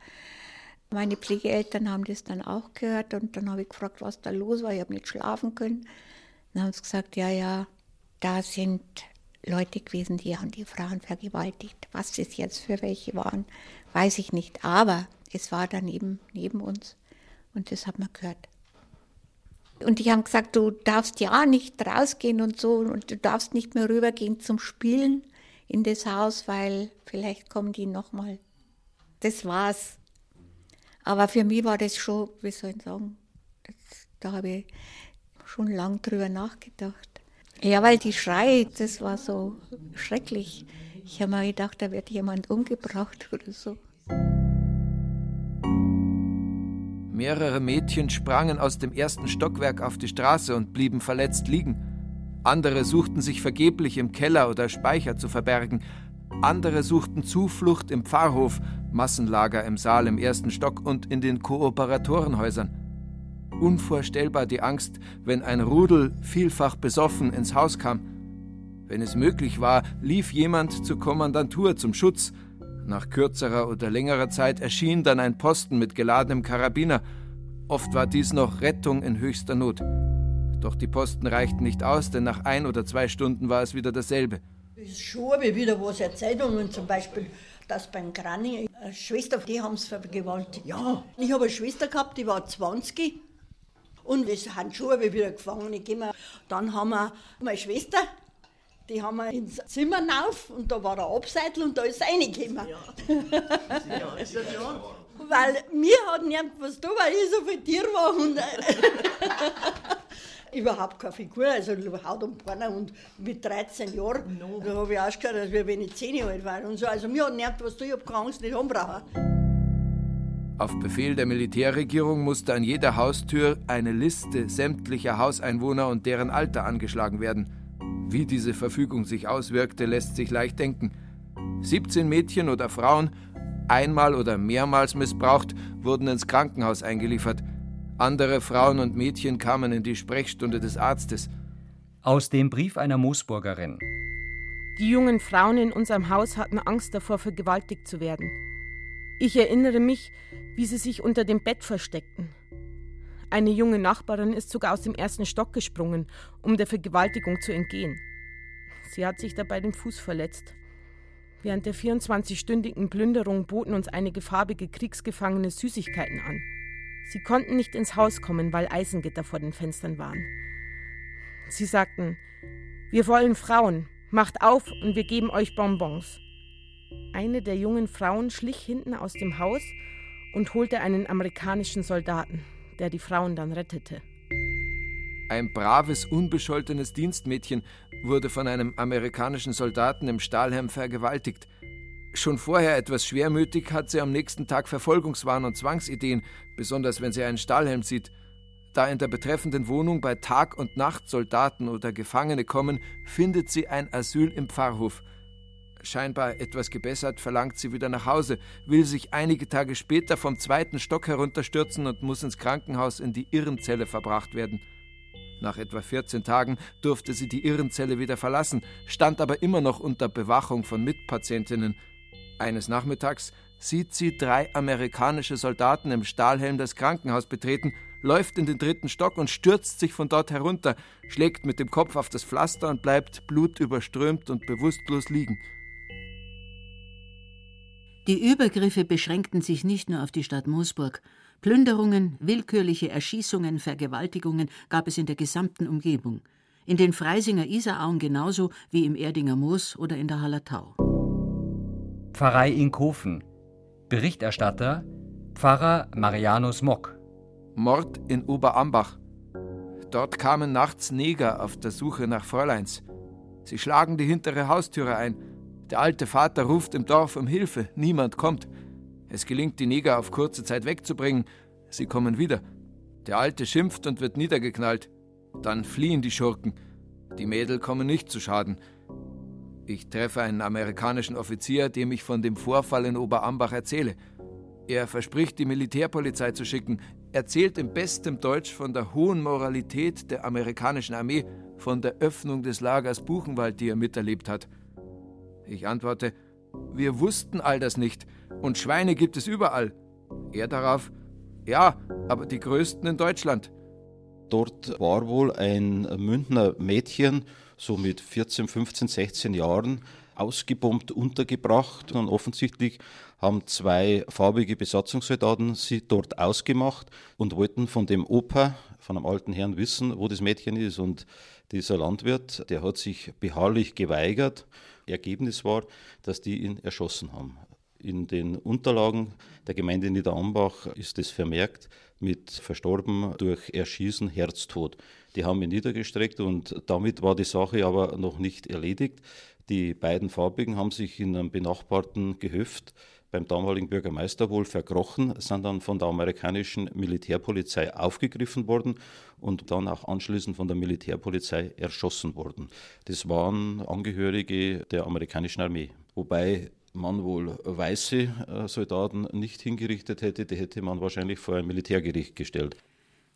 [SPEAKER 20] meine Pflegeeltern haben das dann auch gehört. Und dann habe ich gefragt, was da los war. Ich habe nicht schlafen können. Dann haben sie gesagt, ja, ja, da sind Leute gewesen, die haben die Frauen vergewaltigt. Was es jetzt für welche waren, weiß ich nicht. Aber es war daneben neben uns und das hat man gehört. Und die haben gesagt, du darfst ja nicht rausgehen und so und du darfst nicht mehr rübergehen zum Spielen in das Haus, weil vielleicht kommen die nochmal. Das war's. Aber für mich war das schon, wie soll ich sagen, da habe ich schon lang drüber nachgedacht. Ja, weil die Schreie, das war so schrecklich. Ich habe mir gedacht, da wird jemand umgebracht oder so.
[SPEAKER 10] Mehrere Mädchen sprangen aus dem ersten Stockwerk auf die Straße und blieben verletzt liegen. Andere suchten sich vergeblich im Keller oder Speicher zu verbergen. Andere suchten Zuflucht im Pfarrhof, Massenlager im Saal im ersten Stock und in den Kooperatorenhäusern. Unvorstellbar die Angst, wenn ein Rudel vielfach besoffen ins Haus kam. Wenn es möglich war, lief jemand zur Kommandantur zum Schutz. Nach kürzerer oder längerer Zeit erschien dann ein Posten mit geladenem Karabiner. Oft war dies noch Rettung in höchster Not. Doch die Posten reichten nicht aus, denn nach ein oder zwei Stunden war es wieder dasselbe.
[SPEAKER 19] Es schon habe wieder was Erzählungen, zum Beispiel, dass beim Granny eine Schwester, die haben es vergewaltigt. Ja, ich habe eine Schwester gehabt, die war 20 und wir haben schon wieder gefangen. Ich mal. Dann haben wir meine Schwester, die haben wir ins Zimmer rauf und da war ein Abseitel und da ist reingekommen. Ja. ja, ist ja klar. Weil mir hat niemand was da, weil ich so viel Tier war und [LAUGHS] überhaupt keine Figur, also Haut und Beine und mit 13 Jahren, no. da habe ich ausgehört, als wir wenn ich 10 alt war und so. Also mir hat niemand was da, ich habe keine Angst nicht haben brauchen.
[SPEAKER 10] Auf Befehl der Militärregierung musste an jeder Haustür eine Liste sämtlicher Hauseinwohner und deren Alter angeschlagen werden. Wie diese Verfügung sich auswirkte, lässt sich leicht denken. 17 Mädchen oder Frauen, einmal oder mehrmals missbraucht, wurden ins Krankenhaus eingeliefert. Andere Frauen und Mädchen kamen in die Sprechstunde des Arztes.
[SPEAKER 6] Aus dem Brief einer Moosburgerin.
[SPEAKER 8] Die jungen Frauen in unserem Haus hatten Angst davor, vergewaltigt zu werden. Ich erinnere mich, wie sie sich unter dem Bett versteckten. Eine junge Nachbarin ist sogar aus dem ersten Stock gesprungen, um der Vergewaltigung zu entgehen. Sie hat sich dabei den Fuß verletzt. Während der 24-stündigen Plünderung boten uns einige farbige Kriegsgefangene Süßigkeiten an. Sie konnten nicht ins Haus kommen, weil Eisengitter vor den Fenstern waren. Sie sagten, wir wollen Frauen, macht auf und wir geben euch Bonbons. Eine der jungen Frauen schlich hinten aus dem Haus und holte einen amerikanischen Soldaten, der die Frauen dann rettete.
[SPEAKER 10] Ein braves, unbescholtenes Dienstmädchen wurde von einem amerikanischen Soldaten im Stahlhelm vergewaltigt. Schon vorher etwas schwermütig hat sie am nächsten Tag Verfolgungswahn und Zwangsideen, besonders wenn sie einen Stahlhelm sieht. Da in der betreffenden Wohnung bei Tag und Nacht Soldaten oder Gefangene kommen, findet sie ein Asyl im Pfarrhof. Scheinbar etwas gebessert, verlangt sie wieder nach Hause, will sich einige Tage später vom zweiten Stock herunterstürzen und muss ins Krankenhaus in die Irrenzelle verbracht werden. Nach etwa 14 Tagen durfte sie die Irrenzelle wieder verlassen, stand aber immer noch unter Bewachung von Mitpatientinnen. Eines Nachmittags sieht sie drei amerikanische Soldaten im Stahlhelm das Krankenhaus betreten, läuft in den dritten Stock und stürzt sich von dort herunter, schlägt mit dem Kopf auf das Pflaster und bleibt blutüberströmt und bewusstlos liegen.
[SPEAKER 9] Die Übergriffe beschränkten sich nicht nur auf die Stadt Moosburg. Plünderungen, willkürliche Erschießungen, Vergewaltigungen gab es in der gesamten Umgebung. In den Freisinger Isarauen genauso wie im Erdinger Moos oder in der Hallertau.
[SPEAKER 6] Pfarrei Inkofen. Berichterstatter Pfarrer Marianus Mock.
[SPEAKER 10] Mord in Oberambach. Dort kamen nachts Neger auf der Suche nach Fräuleins. Sie schlagen die hintere Haustüre ein. Der alte Vater ruft im Dorf um Hilfe, niemand kommt. Es gelingt, die Neger auf kurze Zeit wegzubringen. Sie kommen wieder. Der Alte schimpft und wird niedergeknallt. Dann fliehen die Schurken. Die Mädel kommen nicht zu Schaden. Ich treffe einen amerikanischen Offizier, dem ich von dem Vorfall in Oberambach erzähle. Er verspricht, die Militärpolizei zu schicken, erzählt in bestem Deutsch von der hohen Moralität der amerikanischen Armee, von der Öffnung des Lagers Buchenwald, die er miterlebt hat. Ich antworte, wir wussten all das nicht und Schweine gibt es überall. Er darauf, ja, aber die größten in Deutschland.
[SPEAKER 11] Dort war wohl ein Münchner Mädchen, so mit 14, 15, 16 Jahren, ausgebombt untergebracht und offensichtlich haben zwei farbige Besatzungssoldaten sie dort ausgemacht und wollten von dem Opa, von einem alten Herrn wissen, wo das Mädchen ist und dieser Landwirt, der hat sich beharrlich geweigert Ergebnis war, dass die ihn erschossen haben. In den Unterlagen der Gemeinde Niederambach ist es vermerkt mit verstorben durch Erschießen, Herztod. Die haben ihn niedergestreckt und damit war die Sache aber noch nicht erledigt. Die beiden Farbigen haben sich in einem benachbarten Gehöft beim damaligen Bürgermeister wohl verkrochen, sind dann von der amerikanischen Militärpolizei aufgegriffen worden und dann auch anschließend von der Militärpolizei erschossen worden. Das waren Angehörige der amerikanischen Armee. Wobei man wohl weiße äh, Soldaten nicht hingerichtet hätte, die hätte man wahrscheinlich vor ein Militärgericht gestellt.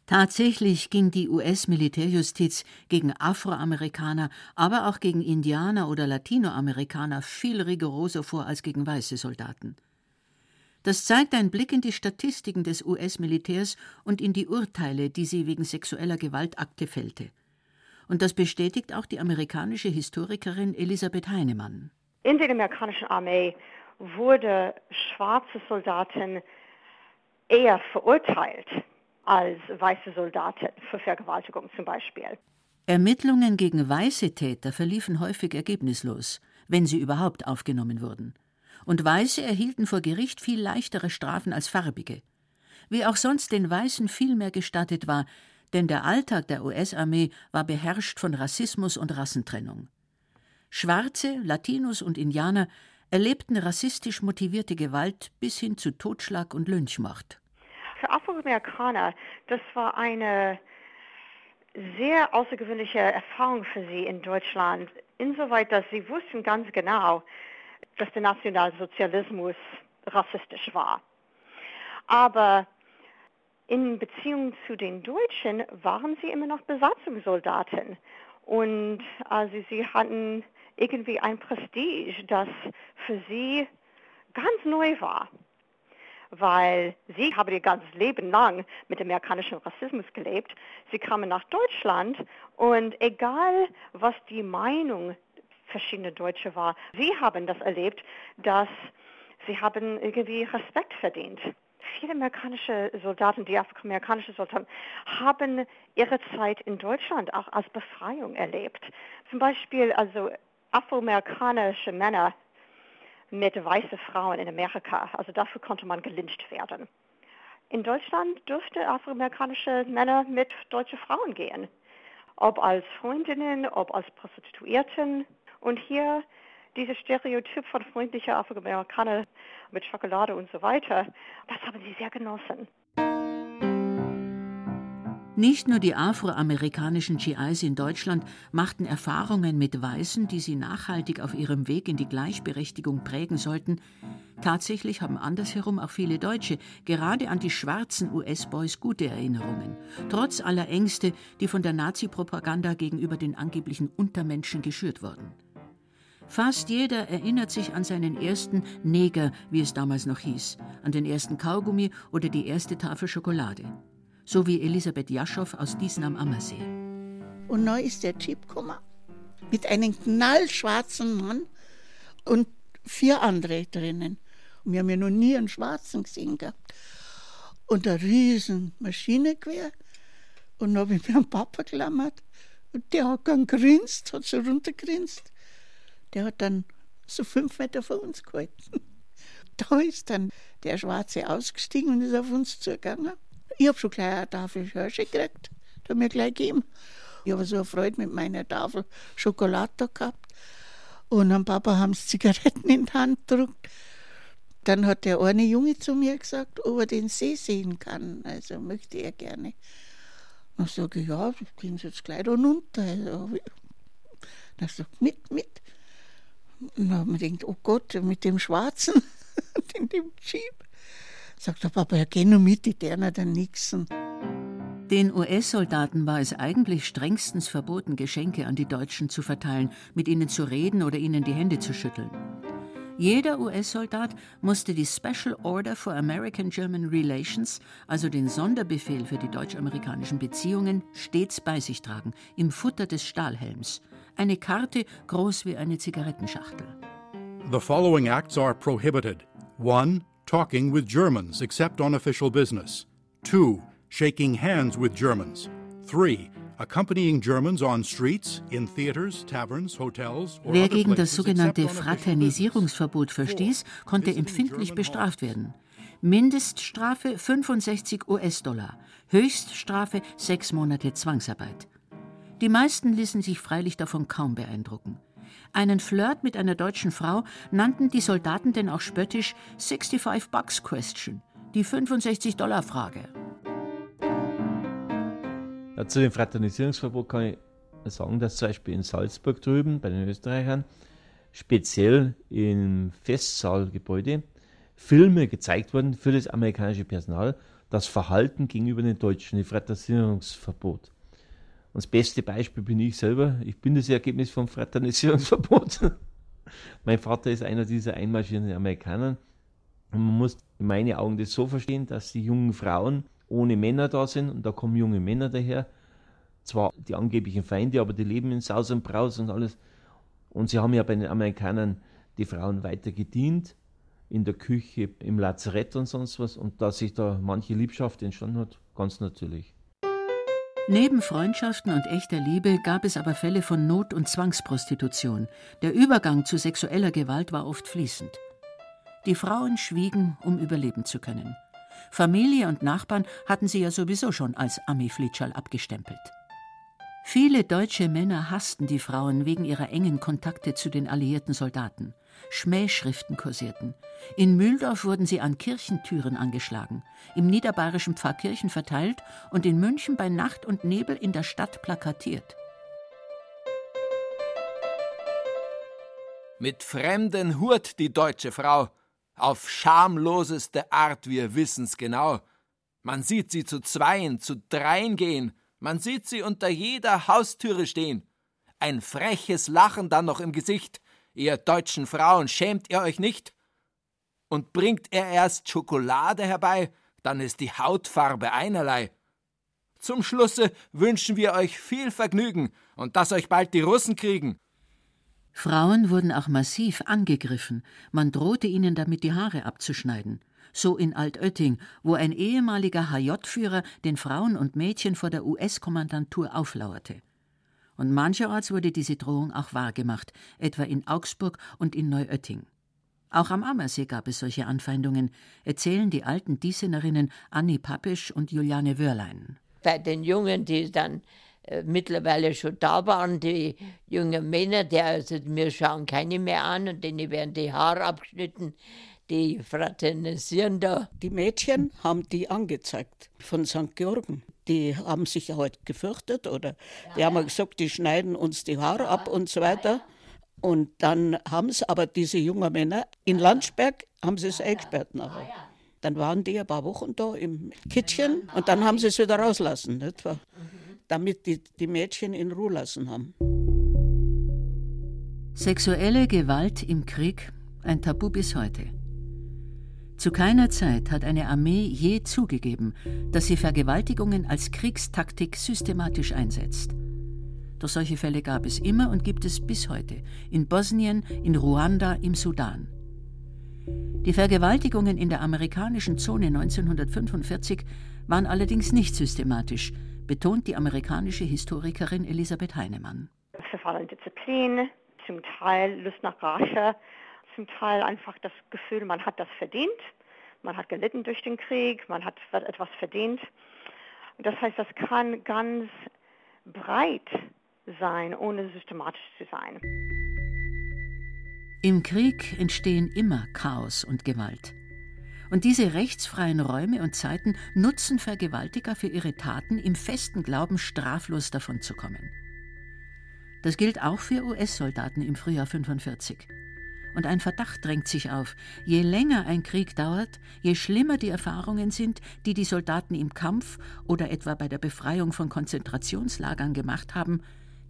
[SPEAKER 9] Tatsächlich ging die US-Militärjustiz gegen Afroamerikaner, aber auch gegen Indianer oder Latinoamerikaner viel rigoroser vor als gegen weiße Soldaten. Das zeigt ein Blick in die Statistiken des US-Militärs und in die Urteile, die sie wegen sexueller Gewaltakte fällte. Und das bestätigt auch die amerikanische Historikerin Elisabeth Heinemann.
[SPEAKER 21] In der amerikanischen Armee wurde schwarze Soldaten eher verurteilt als weiße Soldaten für Vergewaltigung zum Beispiel.
[SPEAKER 9] Ermittlungen gegen weiße Täter verliefen häufig ergebnislos, wenn sie überhaupt aufgenommen wurden. Und Weiße erhielten vor Gericht viel leichtere Strafen als Farbige. Wie auch sonst den Weißen viel mehr gestattet war, denn der Alltag der US-Armee war beherrscht von Rassismus und Rassentrennung. Schwarze, Latinos und Indianer erlebten rassistisch motivierte Gewalt bis hin zu Totschlag und Lynchmord
[SPEAKER 21] für Afroamerikaner, das war eine sehr außergewöhnliche Erfahrung für sie in Deutschland, insoweit, dass sie wussten ganz genau, dass der Nationalsozialismus rassistisch war. Aber in Beziehung zu den Deutschen waren sie immer noch Besatzungssoldaten. Und also sie hatten irgendwie ein Prestige, das für sie ganz neu war weil sie haben ihr ganzes Leben lang mit amerikanischem Rassismus gelebt. Sie kamen nach Deutschland und egal, was die Meinung verschiedener Deutsche war, sie haben das erlebt, dass sie haben irgendwie Respekt verdient. Viele amerikanische Soldaten, die afroamerikanische Soldaten, haben ihre Zeit in Deutschland auch als Befreiung erlebt. Zum Beispiel also afroamerikanische Männer mit weißen Frauen in Amerika. Also dafür konnte man gelyncht werden. In Deutschland dürfte afroamerikanische Männer mit deutschen Frauen gehen. Ob als Freundinnen, ob als Prostituierten. Und hier dieses Stereotyp von freundlicher Afroamerikaner mit Schokolade und so weiter, das haben sie sehr genossen.
[SPEAKER 9] Nicht nur die afroamerikanischen GIs in Deutschland machten Erfahrungen mit Weißen, die sie nachhaltig auf ihrem Weg in die Gleichberechtigung prägen sollten. Tatsächlich haben andersherum auch viele Deutsche gerade an die schwarzen US-Boys gute Erinnerungen, trotz aller Ängste, die von der Nazi-Propaganda gegenüber den angeblichen Untermenschen geschürt wurden. Fast jeder erinnert sich an seinen ersten Neger, wie es damals noch hieß, an den ersten Kaugummi oder die erste Tafel Schokolade so wie Elisabeth Jaschow aus Diesen am Ammersee.
[SPEAKER 15] Und neu ist der Jeep gekommen mit einem knallschwarzen Mann und vier andere drinnen. Und wir haben ja noch nie einen Schwarzen gesehen gehabt. Und eine riesen Maschine quer. Und dann habe ich mir einen Papa geklammert. Und der hat dann grinst, hat so runtergrinst. Der hat dann so fünf Meter vor uns gehalten. [LAUGHS] Da ist dann der Schwarze ausgestiegen und ist auf uns zugegangen. Ich habe schon gleich eine Tafel Hirsche gekriegt, hat mir gleich gegeben. Ich habe so eine Freude mit meiner Tafel Schokolade gehabt. Und am Papa haben sie Zigaretten in die Hand gedrückt. Dann hat der eine Junge zu mir gesagt, ob er den See sehen kann. Also möchte er gerne. Dann sage ich, ja, gehen Sie jetzt gleich da runter. Also, dann sagt mit, mit. Und ich gedacht, oh Gott, mit dem Schwarzen [LAUGHS] in dem Jeep. Sagt der Papa, ja, geh nur mit, die derner dann nixen.
[SPEAKER 9] Den US-Soldaten war es eigentlich strengstens verboten, Geschenke an die Deutschen zu verteilen, mit ihnen zu reden oder ihnen die Hände zu schütteln. Jeder US-Soldat musste die Special Order for American-German Relations, also den Sonderbefehl für die deutsch-amerikanischen Beziehungen, stets bei sich tragen, im Futter des Stahlhelms. Eine Karte groß wie eine Zigarettenschachtel.
[SPEAKER 13] The following acts are prohibited. 1 talking with Germans except on official business. 2. Shaking hands with Germans. 3. accompanying Germans on streets, in theaters, taverns, hotels, or
[SPEAKER 9] Wer gegen das sogenannte Fraternisierungsverbot verstieß, konnte empfindlich bestraft werden. Mindeststrafe 65 US-Dollar, Höchststrafe sechs Monate Zwangsarbeit. Die meisten ließen sich freilich davon kaum beeindrucken. Einen Flirt mit einer deutschen Frau nannten die Soldaten denn auch spöttisch 65 Bucks Question, die 65 Dollar Frage.
[SPEAKER 7] Ja, zu dem Fraternisierungsverbot kann ich sagen, dass zum Beispiel in Salzburg drüben bei den Österreichern speziell im Festsaalgebäude Filme gezeigt wurden für das amerikanische Personal, das Verhalten gegenüber den Deutschen, das Fraternisierungsverbot. Und das beste Beispiel bin ich selber. Ich bin das Ergebnis vom Fraternisierungsverbot. [LAUGHS] mein Vater ist einer dieser einmarschierenden Amerikaner. Und man muss in meinen Augen das so verstehen, dass die jungen Frauen ohne Männer da sind und da kommen junge Männer daher. Zwar die angeblichen Feinde, aber die leben in Saus und Braus und alles. Und sie haben ja bei den Amerikanern die Frauen weiter gedient, in der Küche, im Lazarett und sonst was. Und dass sich da manche Liebschaft entstanden hat, ganz natürlich.
[SPEAKER 9] Neben Freundschaften und echter Liebe gab es aber Fälle von Not- und Zwangsprostitution. Der Übergang zu sexueller Gewalt war oft fließend. Die Frauen schwiegen, um überleben zu können. Familie und Nachbarn hatten sie ja sowieso schon als Ami-Flitscherl abgestempelt. Viele deutsche Männer hassten die Frauen wegen ihrer engen Kontakte zu den alliierten Soldaten. Schmähschriften kursierten. In Mühldorf wurden sie an Kirchentüren angeschlagen, im niederbayerischen Pfarrkirchen verteilt und in München bei Nacht und Nebel in der Stadt plakatiert.
[SPEAKER 10] Mit Fremden hurt die deutsche Frau, auf schamloseste Art, wir wissen's genau. Man sieht sie zu zweien, zu dreien gehen, man sieht sie unter jeder Haustüre stehen. Ein freches Lachen dann noch im Gesicht. Ihr deutschen Frauen, schämt ihr euch nicht? Und bringt er erst Schokolade herbei, dann ist die Hautfarbe einerlei. Zum Schlusse wünschen wir euch viel Vergnügen und dass euch bald die Russen kriegen.
[SPEAKER 9] Frauen wurden auch massiv angegriffen, man drohte ihnen damit die Haare abzuschneiden. So in Altötting, wo ein ehemaliger HJ-Führer den Frauen und Mädchen vor der US-Kommandantur auflauerte. Und mancherorts wurde diese Drohung auch wahrgemacht, etwa in Augsburg und in Neuötting. Auch am Ammersee gab es solche Anfeindungen, erzählen die alten Diesenerinnen Annie Pappisch und Juliane Wörlein.
[SPEAKER 16] Bei den Jungen, die dann äh, mittlerweile schon da waren, die jungen Männer, die also mir schauen keine mehr an und denen werden die Haare abgeschnitten, die fraternisieren da.
[SPEAKER 22] Die Mädchen haben die angezeigt von St. Georgen. Die haben sich ja halt gefürchtet oder die haben gesagt, die schneiden uns die Haare ab und so weiter. Und dann haben es aber diese jungen Männer in Landsberg haben sie es eingesperrt nachher. Dann waren die ein paar Wochen da im Kittchen und dann haben sie es wieder rauslassen, nicht wahr? damit die, die Mädchen in Ruhe lassen haben.
[SPEAKER 9] Sexuelle Gewalt im Krieg ein Tabu bis heute. Zu keiner Zeit hat eine Armee je zugegeben, dass sie Vergewaltigungen als Kriegstaktik systematisch einsetzt. Doch solche Fälle gab es immer und gibt es bis heute in Bosnien, in Ruanda, im Sudan. Die Vergewaltigungen in der amerikanischen Zone 1945 waren allerdings nicht systematisch, betont die amerikanische Historikerin Elisabeth Heinemann.
[SPEAKER 21] Verfallen Disziplin, zum Teil Lust nach Rache, zum Teil einfach das Gefühl, man hat das verdient, man hat gelitten durch den Krieg, man hat etwas verdient. Das heißt, das kann ganz breit sein, ohne systematisch zu sein.
[SPEAKER 9] Im Krieg entstehen immer Chaos und Gewalt. Und diese rechtsfreien Räume und Zeiten nutzen Vergewaltiger für ihre Taten im festen Glauben, straflos davonzukommen. Das gilt auch für US-Soldaten im Frühjahr 45. Und ein Verdacht drängt sich auf. Je länger ein Krieg dauert, je schlimmer die Erfahrungen sind, die die Soldaten im Kampf oder etwa bei der Befreiung von Konzentrationslagern gemacht haben,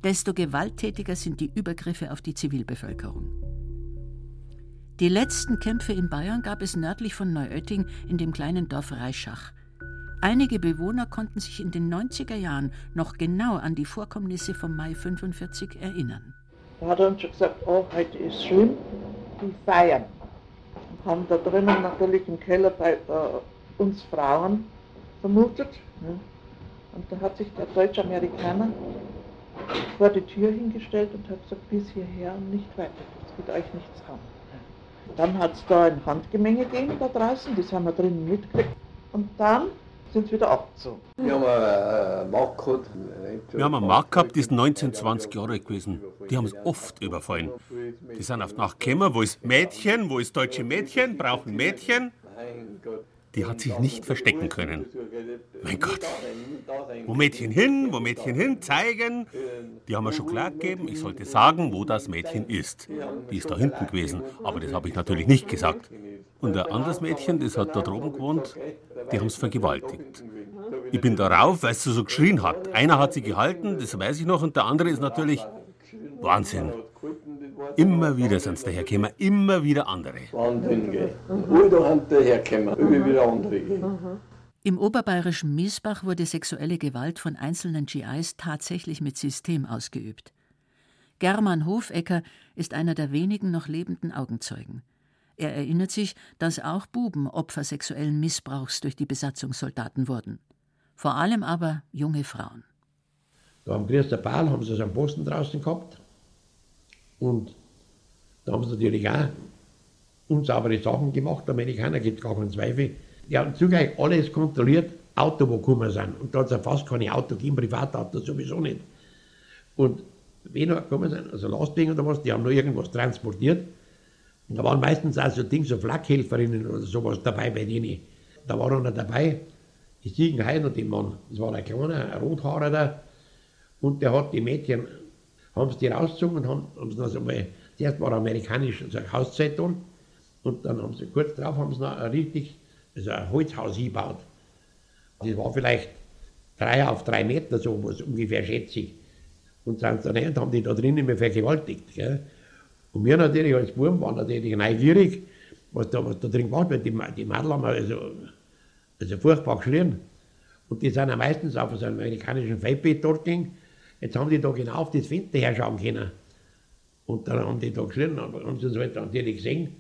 [SPEAKER 9] desto gewalttätiger sind die Übergriffe auf die Zivilbevölkerung. Die letzten Kämpfe in Bayern gab es nördlich von Neuötting in dem kleinen Dorf Reischach. Einige Bewohner konnten sich in den 90er Jahren noch genau an die Vorkommnisse vom Mai 45 erinnern.
[SPEAKER 23] Da hat er uns schon gesagt, oh, heute ist schlimm, die feiern. Haben da drinnen natürlich im Keller bei äh, uns Frauen vermutet. Ne? Und da hat sich der Deutsch-Amerikaner vor die Tür hingestellt und hat gesagt, bis hierher und nicht weiter, das wird euch nichts haben. Dann hat es da ein Handgemenge gegeben da draußen, das haben wir drinnen mitgekriegt. Und dann sind wieder abgezogen.
[SPEAKER 24] Wir haben einen Markt gehabt.
[SPEAKER 25] Wir haben einen Markt gehabt, die ist 19, 20 Jahre alt gewesen. Die haben es oft überfallen. Die sind auf die Nacht gekommen, wo ist Mädchen, wo ist deutsche Mädchen, brauchen Mädchen. Die hat sich nicht verstecken können. Mein Gott. Wo Mädchen hin, wo Mädchen hin, zeigen. Die haben mir schon klar gegeben, ich sollte sagen, wo das Mädchen ist. Die ist da hinten gewesen, aber das habe ich natürlich nicht gesagt. Und ein anderes Mädchen, das hat da droben gewohnt, die haben es vergewaltigt. Ich bin da rauf, weil sie so geschrien hat. Einer hat sie gehalten, das weiß ich noch, und der andere ist natürlich Wahnsinn. Immer wieder sind sie dahergekommen, immer wieder andere.
[SPEAKER 24] Wahnsinn, gell. Überall dahergekommen, immer wieder andere.
[SPEAKER 9] Im oberbayerischen Miesbach wurde sexuelle Gewalt von einzelnen GIs tatsächlich mit System ausgeübt. German Hofecker ist einer der wenigen noch lebenden Augenzeugen. Er erinnert sich, dass auch Buben Opfer sexuellen Missbrauchs durch die Besatzungssoldaten wurden. Vor allem aber junge Frauen.
[SPEAKER 5] Da am Christa Paul haben sie so einen Posten draußen gehabt. Und da haben sie natürlich auch unsaubere Sachen gemacht. Amerikaner gibt gar keinen Zweifel. Die haben zugleich alles kontrolliert, Auto, wo gekommen sind. Und da hat es ja fast keine Auto gegeben, Privatauto sowieso nicht. Und wenn noch gekommen sind, also Lastwagen oder was, die haben nur irgendwas transportiert. Und da waren meistens auch so Dinge, so Flakhelferinnen oder sowas dabei bei denen. Da war einer dabei, die Siegen Heidner, den Mann, das war ein kleiner, ein Rothaarer da. Und der hat die Mädchen, haben sie die rausgezogen und haben, sie noch so mal, zuerst war amerikanisch, also eine Hauszeitung. Und dann haben sie kurz drauf, haben sie noch ein richtig, also ein Holzhaus gebaut. Das war vielleicht drei auf drei Meter, so was ungefähr schätze ich. Und sind dann und haben die da drinnen vergewaltigt. Gell? Und wir natürlich als Buben waren natürlich neugierig, was da, was da drin gemacht wird. Die, die Mädel haben also, also furchtbar geschrien. Und die sind ja meistens auf so einem amerikanischen Feldbett dort gegangen. Jetzt haben die da genau auf das Fenster herschauen können. Und dann haben die da geschrien, aber haben sie uns halt natürlich gesehen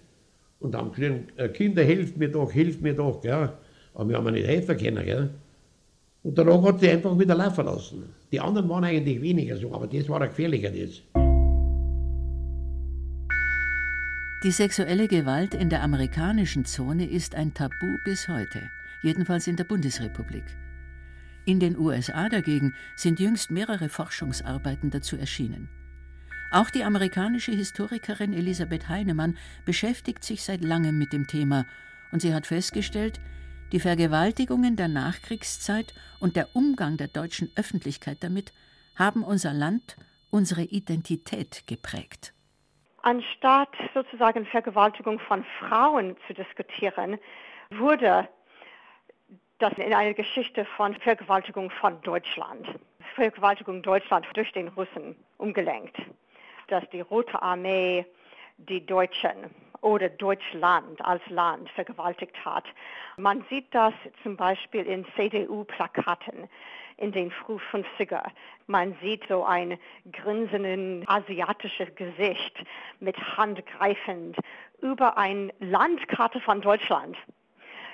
[SPEAKER 5] und haben geschrien, äh, Kinder, helft mir doch, helft mir doch. Gell? Aber wir haben nicht helfen können. Gell? Und danach hat sie einfach wieder laufen lassen. Die anderen waren eigentlich weniger so, aber das war ein gefährlicher. Das.
[SPEAKER 9] Die sexuelle Gewalt in der amerikanischen Zone ist ein Tabu bis heute, jedenfalls in der Bundesrepublik. In den USA dagegen sind jüngst mehrere Forschungsarbeiten dazu erschienen. Auch die amerikanische Historikerin Elisabeth Heinemann beschäftigt sich seit langem mit dem Thema und sie hat festgestellt, die Vergewaltigungen der Nachkriegszeit und der Umgang der deutschen Öffentlichkeit damit haben unser Land, unsere Identität geprägt
[SPEAKER 21] anstatt sozusagen Vergewaltigung von Frauen zu diskutieren, wurde das in eine Geschichte von Vergewaltigung von Deutschland, Vergewaltigung Deutschland durch den Russen umgelenkt, dass die Rote Armee die Deutschen oder Deutschland als Land vergewaltigt hat. Man sieht das zum Beispiel in CDU-Plakaten in den früh 50er. Man sieht so ein grinsenden asiatisches Gesicht mit Hand greifend über eine Landkarte von Deutschland.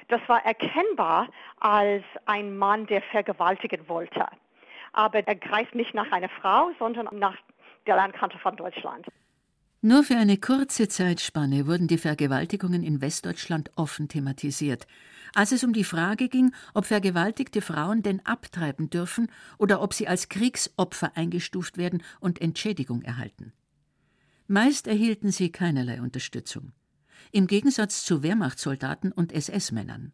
[SPEAKER 21] Das war erkennbar als ein Mann, der vergewaltigen wollte. Aber er greift nicht nach einer Frau, sondern nach der Landkarte von Deutschland.
[SPEAKER 9] Nur für eine kurze Zeitspanne wurden die Vergewaltigungen in Westdeutschland offen thematisiert als es um die Frage ging, ob vergewaltigte Frauen denn abtreiben dürfen oder ob sie als Kriegsopfer eingestuft werden und Entschädigung erhalten. Meist erhielten sie keinerlei Unterstützung, im Gegensatz zu Wehrmachtssoldaten und SS-Männern.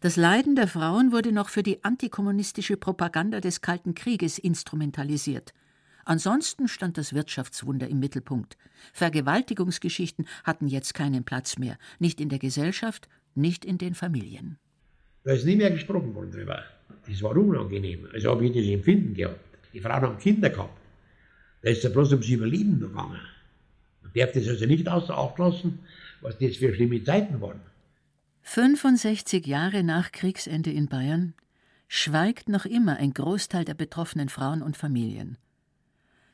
[SPEAKER 9] Das Leiden der Frauen wurde noch für die antikommunistische Propaganda des Kalten Krieges instrumentalisiert. Ansonsten stand das Wirtschaftswunder im Mittelpunkt. Vergewaltigungsgeschichten hatten jetzt keinen Platz mehr, nicht in der Gesellschaft nicht in den Familien.
[SPEAKER 5] Da ist nie mehr gesprochen worden drüber. Das war unangenehm. Also habe ich das Empfinden gehabt. Die Frauen haben Kinder gehabt. Da ist es ja bloß ums Überleben gegangen. Man darf das also nicht außer Acht lassen, was das für schlimme Zeiten waren.
[SPEAKER 9] 65 Jahre nach Kriegsende in Bayern schweigt noch immer ein Großteil der betroffenen Frauen und Familien.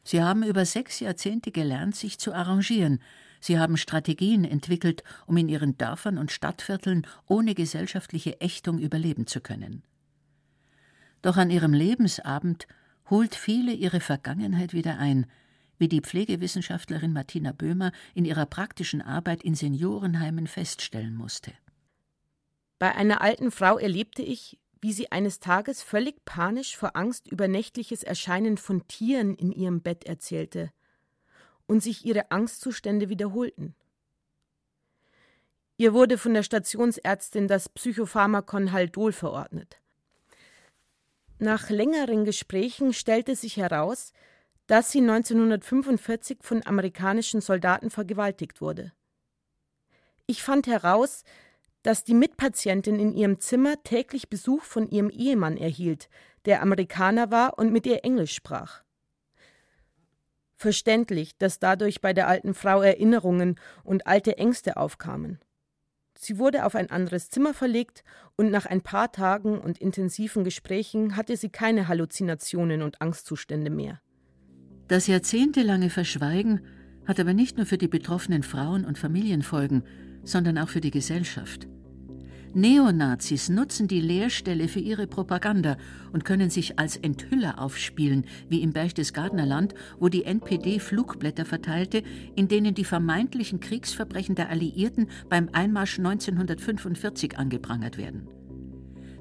[SPEAKER 9] Sie haben über sechs Jahrzehnte gelernt, sich zu arrangieren, Sie haben Strategien entwickelt, um in ihren Dörfern und Stadtvierteln ohne gesellschaftliche Ächtung überleben zu können. Doch an ihrem Lebensabend holt viele ihre Vergangenheit wieder ein, wie die Pflegewissenschaftlerin Martina Böhmer in ihrer praktischen Arbeit in Seniorenheimen feststellen musste.
[SPEAKER 8] Bei einer alten Frau erlebte ich, wie sie eines Tages völlig panisch vor Angst über nächtliches Erscheinen von Tieren in ihrem Bett erzählte und sich ihre Angstzustände wiederholten. Ihr wurde von der Stationsärztin das Psychopharmakon Haldol verordnet. Nach längeren Gesprächen stellte sich heraus, dass sie 1945 von amerikanischen Soldaten vergewaltigt wurde. Ich fand heraus, dass die Mitpatientin in ihrem Zimmer täglich Besuch von ihrem Ehemann erhielt, der Amerikaner war und mit ihr Englisch sprach. Verständlich, dass dadurch bei der alten Frau Erinnerungen und alte Ängste aufkamen. Sie wurde auf ein anderes Zimmer verlegt und nach ein paar Tagen und intensiven Gesprächen hatte sie keine Halluzinationen und Angstzustände mehr.
[SPEAKER 9] Das jahrzehntelange Verschweigen hat aber nicht nur für die betroffenen Frauen und Familien Folgen, sondern auch für die Gesellschaft. Neonazis nutzen die Leerstelle für ihre Propaganda und können sich als Enthüller aufspielen, wie im Berchtesgadener Land, wo die NPD Flugblätter verteilte, in denen die vermeintlichen Kriegsverbrechen der Alliierten beim Einmarsch 1945 angeprangert werden.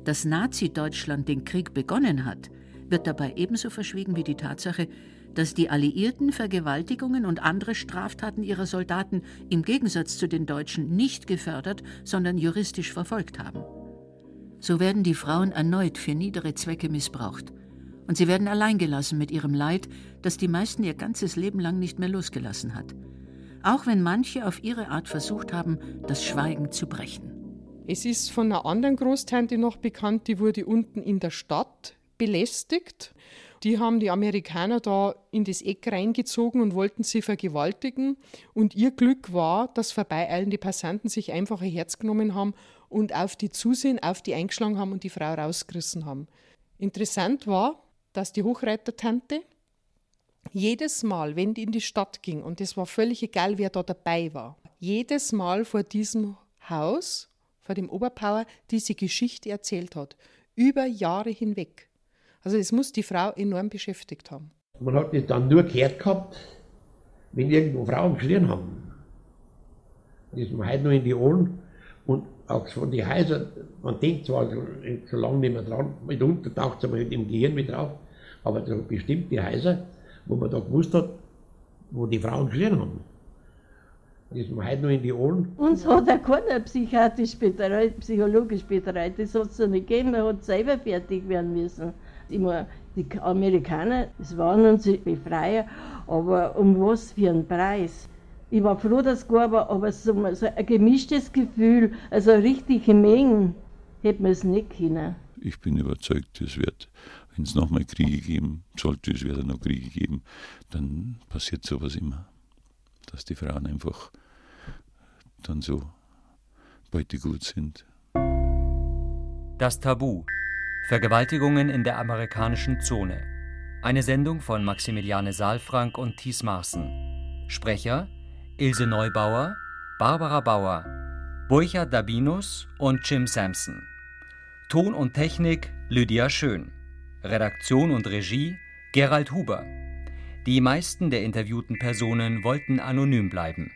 [SPEAKER 9] Dass Nazi-Deutschland den Krieg begonnen hat, wird dabei ebenso verschwiegen wie die Tatsache, dass die Alliierten Vergewaltigungen und andere Straftaten ihrer Soldaten im Gegensatz zu den Deutschen nicht gefördert, sondern juristisch verfolgt haben. So werden die Frauen erneut für niedere Zwecke missbraucht. Und sie werden alleingelassen mit ihrem Leid, das die meisten ihr ganzes Leben lang nicht mehr losgelassen hat. Auch wenn manche auf ihre Art versucht haben, das Schweigen zu brechen.
[SPEAKER 12] Es ist von einer anderen Großtante noch bekannt, die wurde unten in der Stadt belästigt die haben die Amerikaner da in das Eck reingezogen und wollten sie vergewaltigen. Und ihr Glück war, dass vorbeieilende Passanten sich einfach ein Herz genommen haben und auf die zusehen, auf die eingeschlagen haben und die Frau rausgerissen haben. Interessant war, dass die Hochreitertante jedes Mal, wenn die in die Stadt ging, und es war völlig egal, wer da dabei war, jedes Mal vor diesem Haus, vor dem Oberpower, diese Geschichte erzählt hat. Über Jahre hinweg. Also das muss die Frau enorm beschäftigt haben.
[SPEAKER 5] Man hat das dann nur gehört gehabt, wenn irgendwo Frauen geschrien haben. Das ist mir heute noch in die Ohren. Und auch von den Häusern, man denkt zwar so lange nicht mehr dran, mitunter taucht es einmal im Gehirn mit drauf, aber da bestimmte Häuser, wo man da gewusst hat, wo die Frauen geschrien haben. Das ist mir heute noch in die Ohren.
[SPEAKER 26] Uns hat er keiner psychiatrisch betreut, psychologisch betreut. Das hat es ja nicht gegeben, man hat selber fertig werden müssen immer die Amerikaner, das waren unsere Befreier, aber um was für einen Preis? Ich war froh, dass es gar war, aber so, so ein gemischtes Gefühl, also richtige Mengen, hätte man es nicht können.
[SPEAKER 2] Ich bin überzeugt, es wird, wenn es nochmal Kriege geben sollte, es wird noch Kriege geben, dann passiert sowas immer. Dass die Frauen einfach dann so gut sind.
[SPEAKER 6] Das Tabu Vergewaltigungen in der amerikanischen Zone. Eine Sendung von Maximiliane Saalfrank und Thies Marsen. Sprecher Ilse Neubauer, Barbara Bauer, Burchard Dabinus und Jim Sampson. Ton und Technik Lydia Schön. Redaktion und Regie Gerald Huber. Die meisten der interviewten Personen wollten anonym bleiben.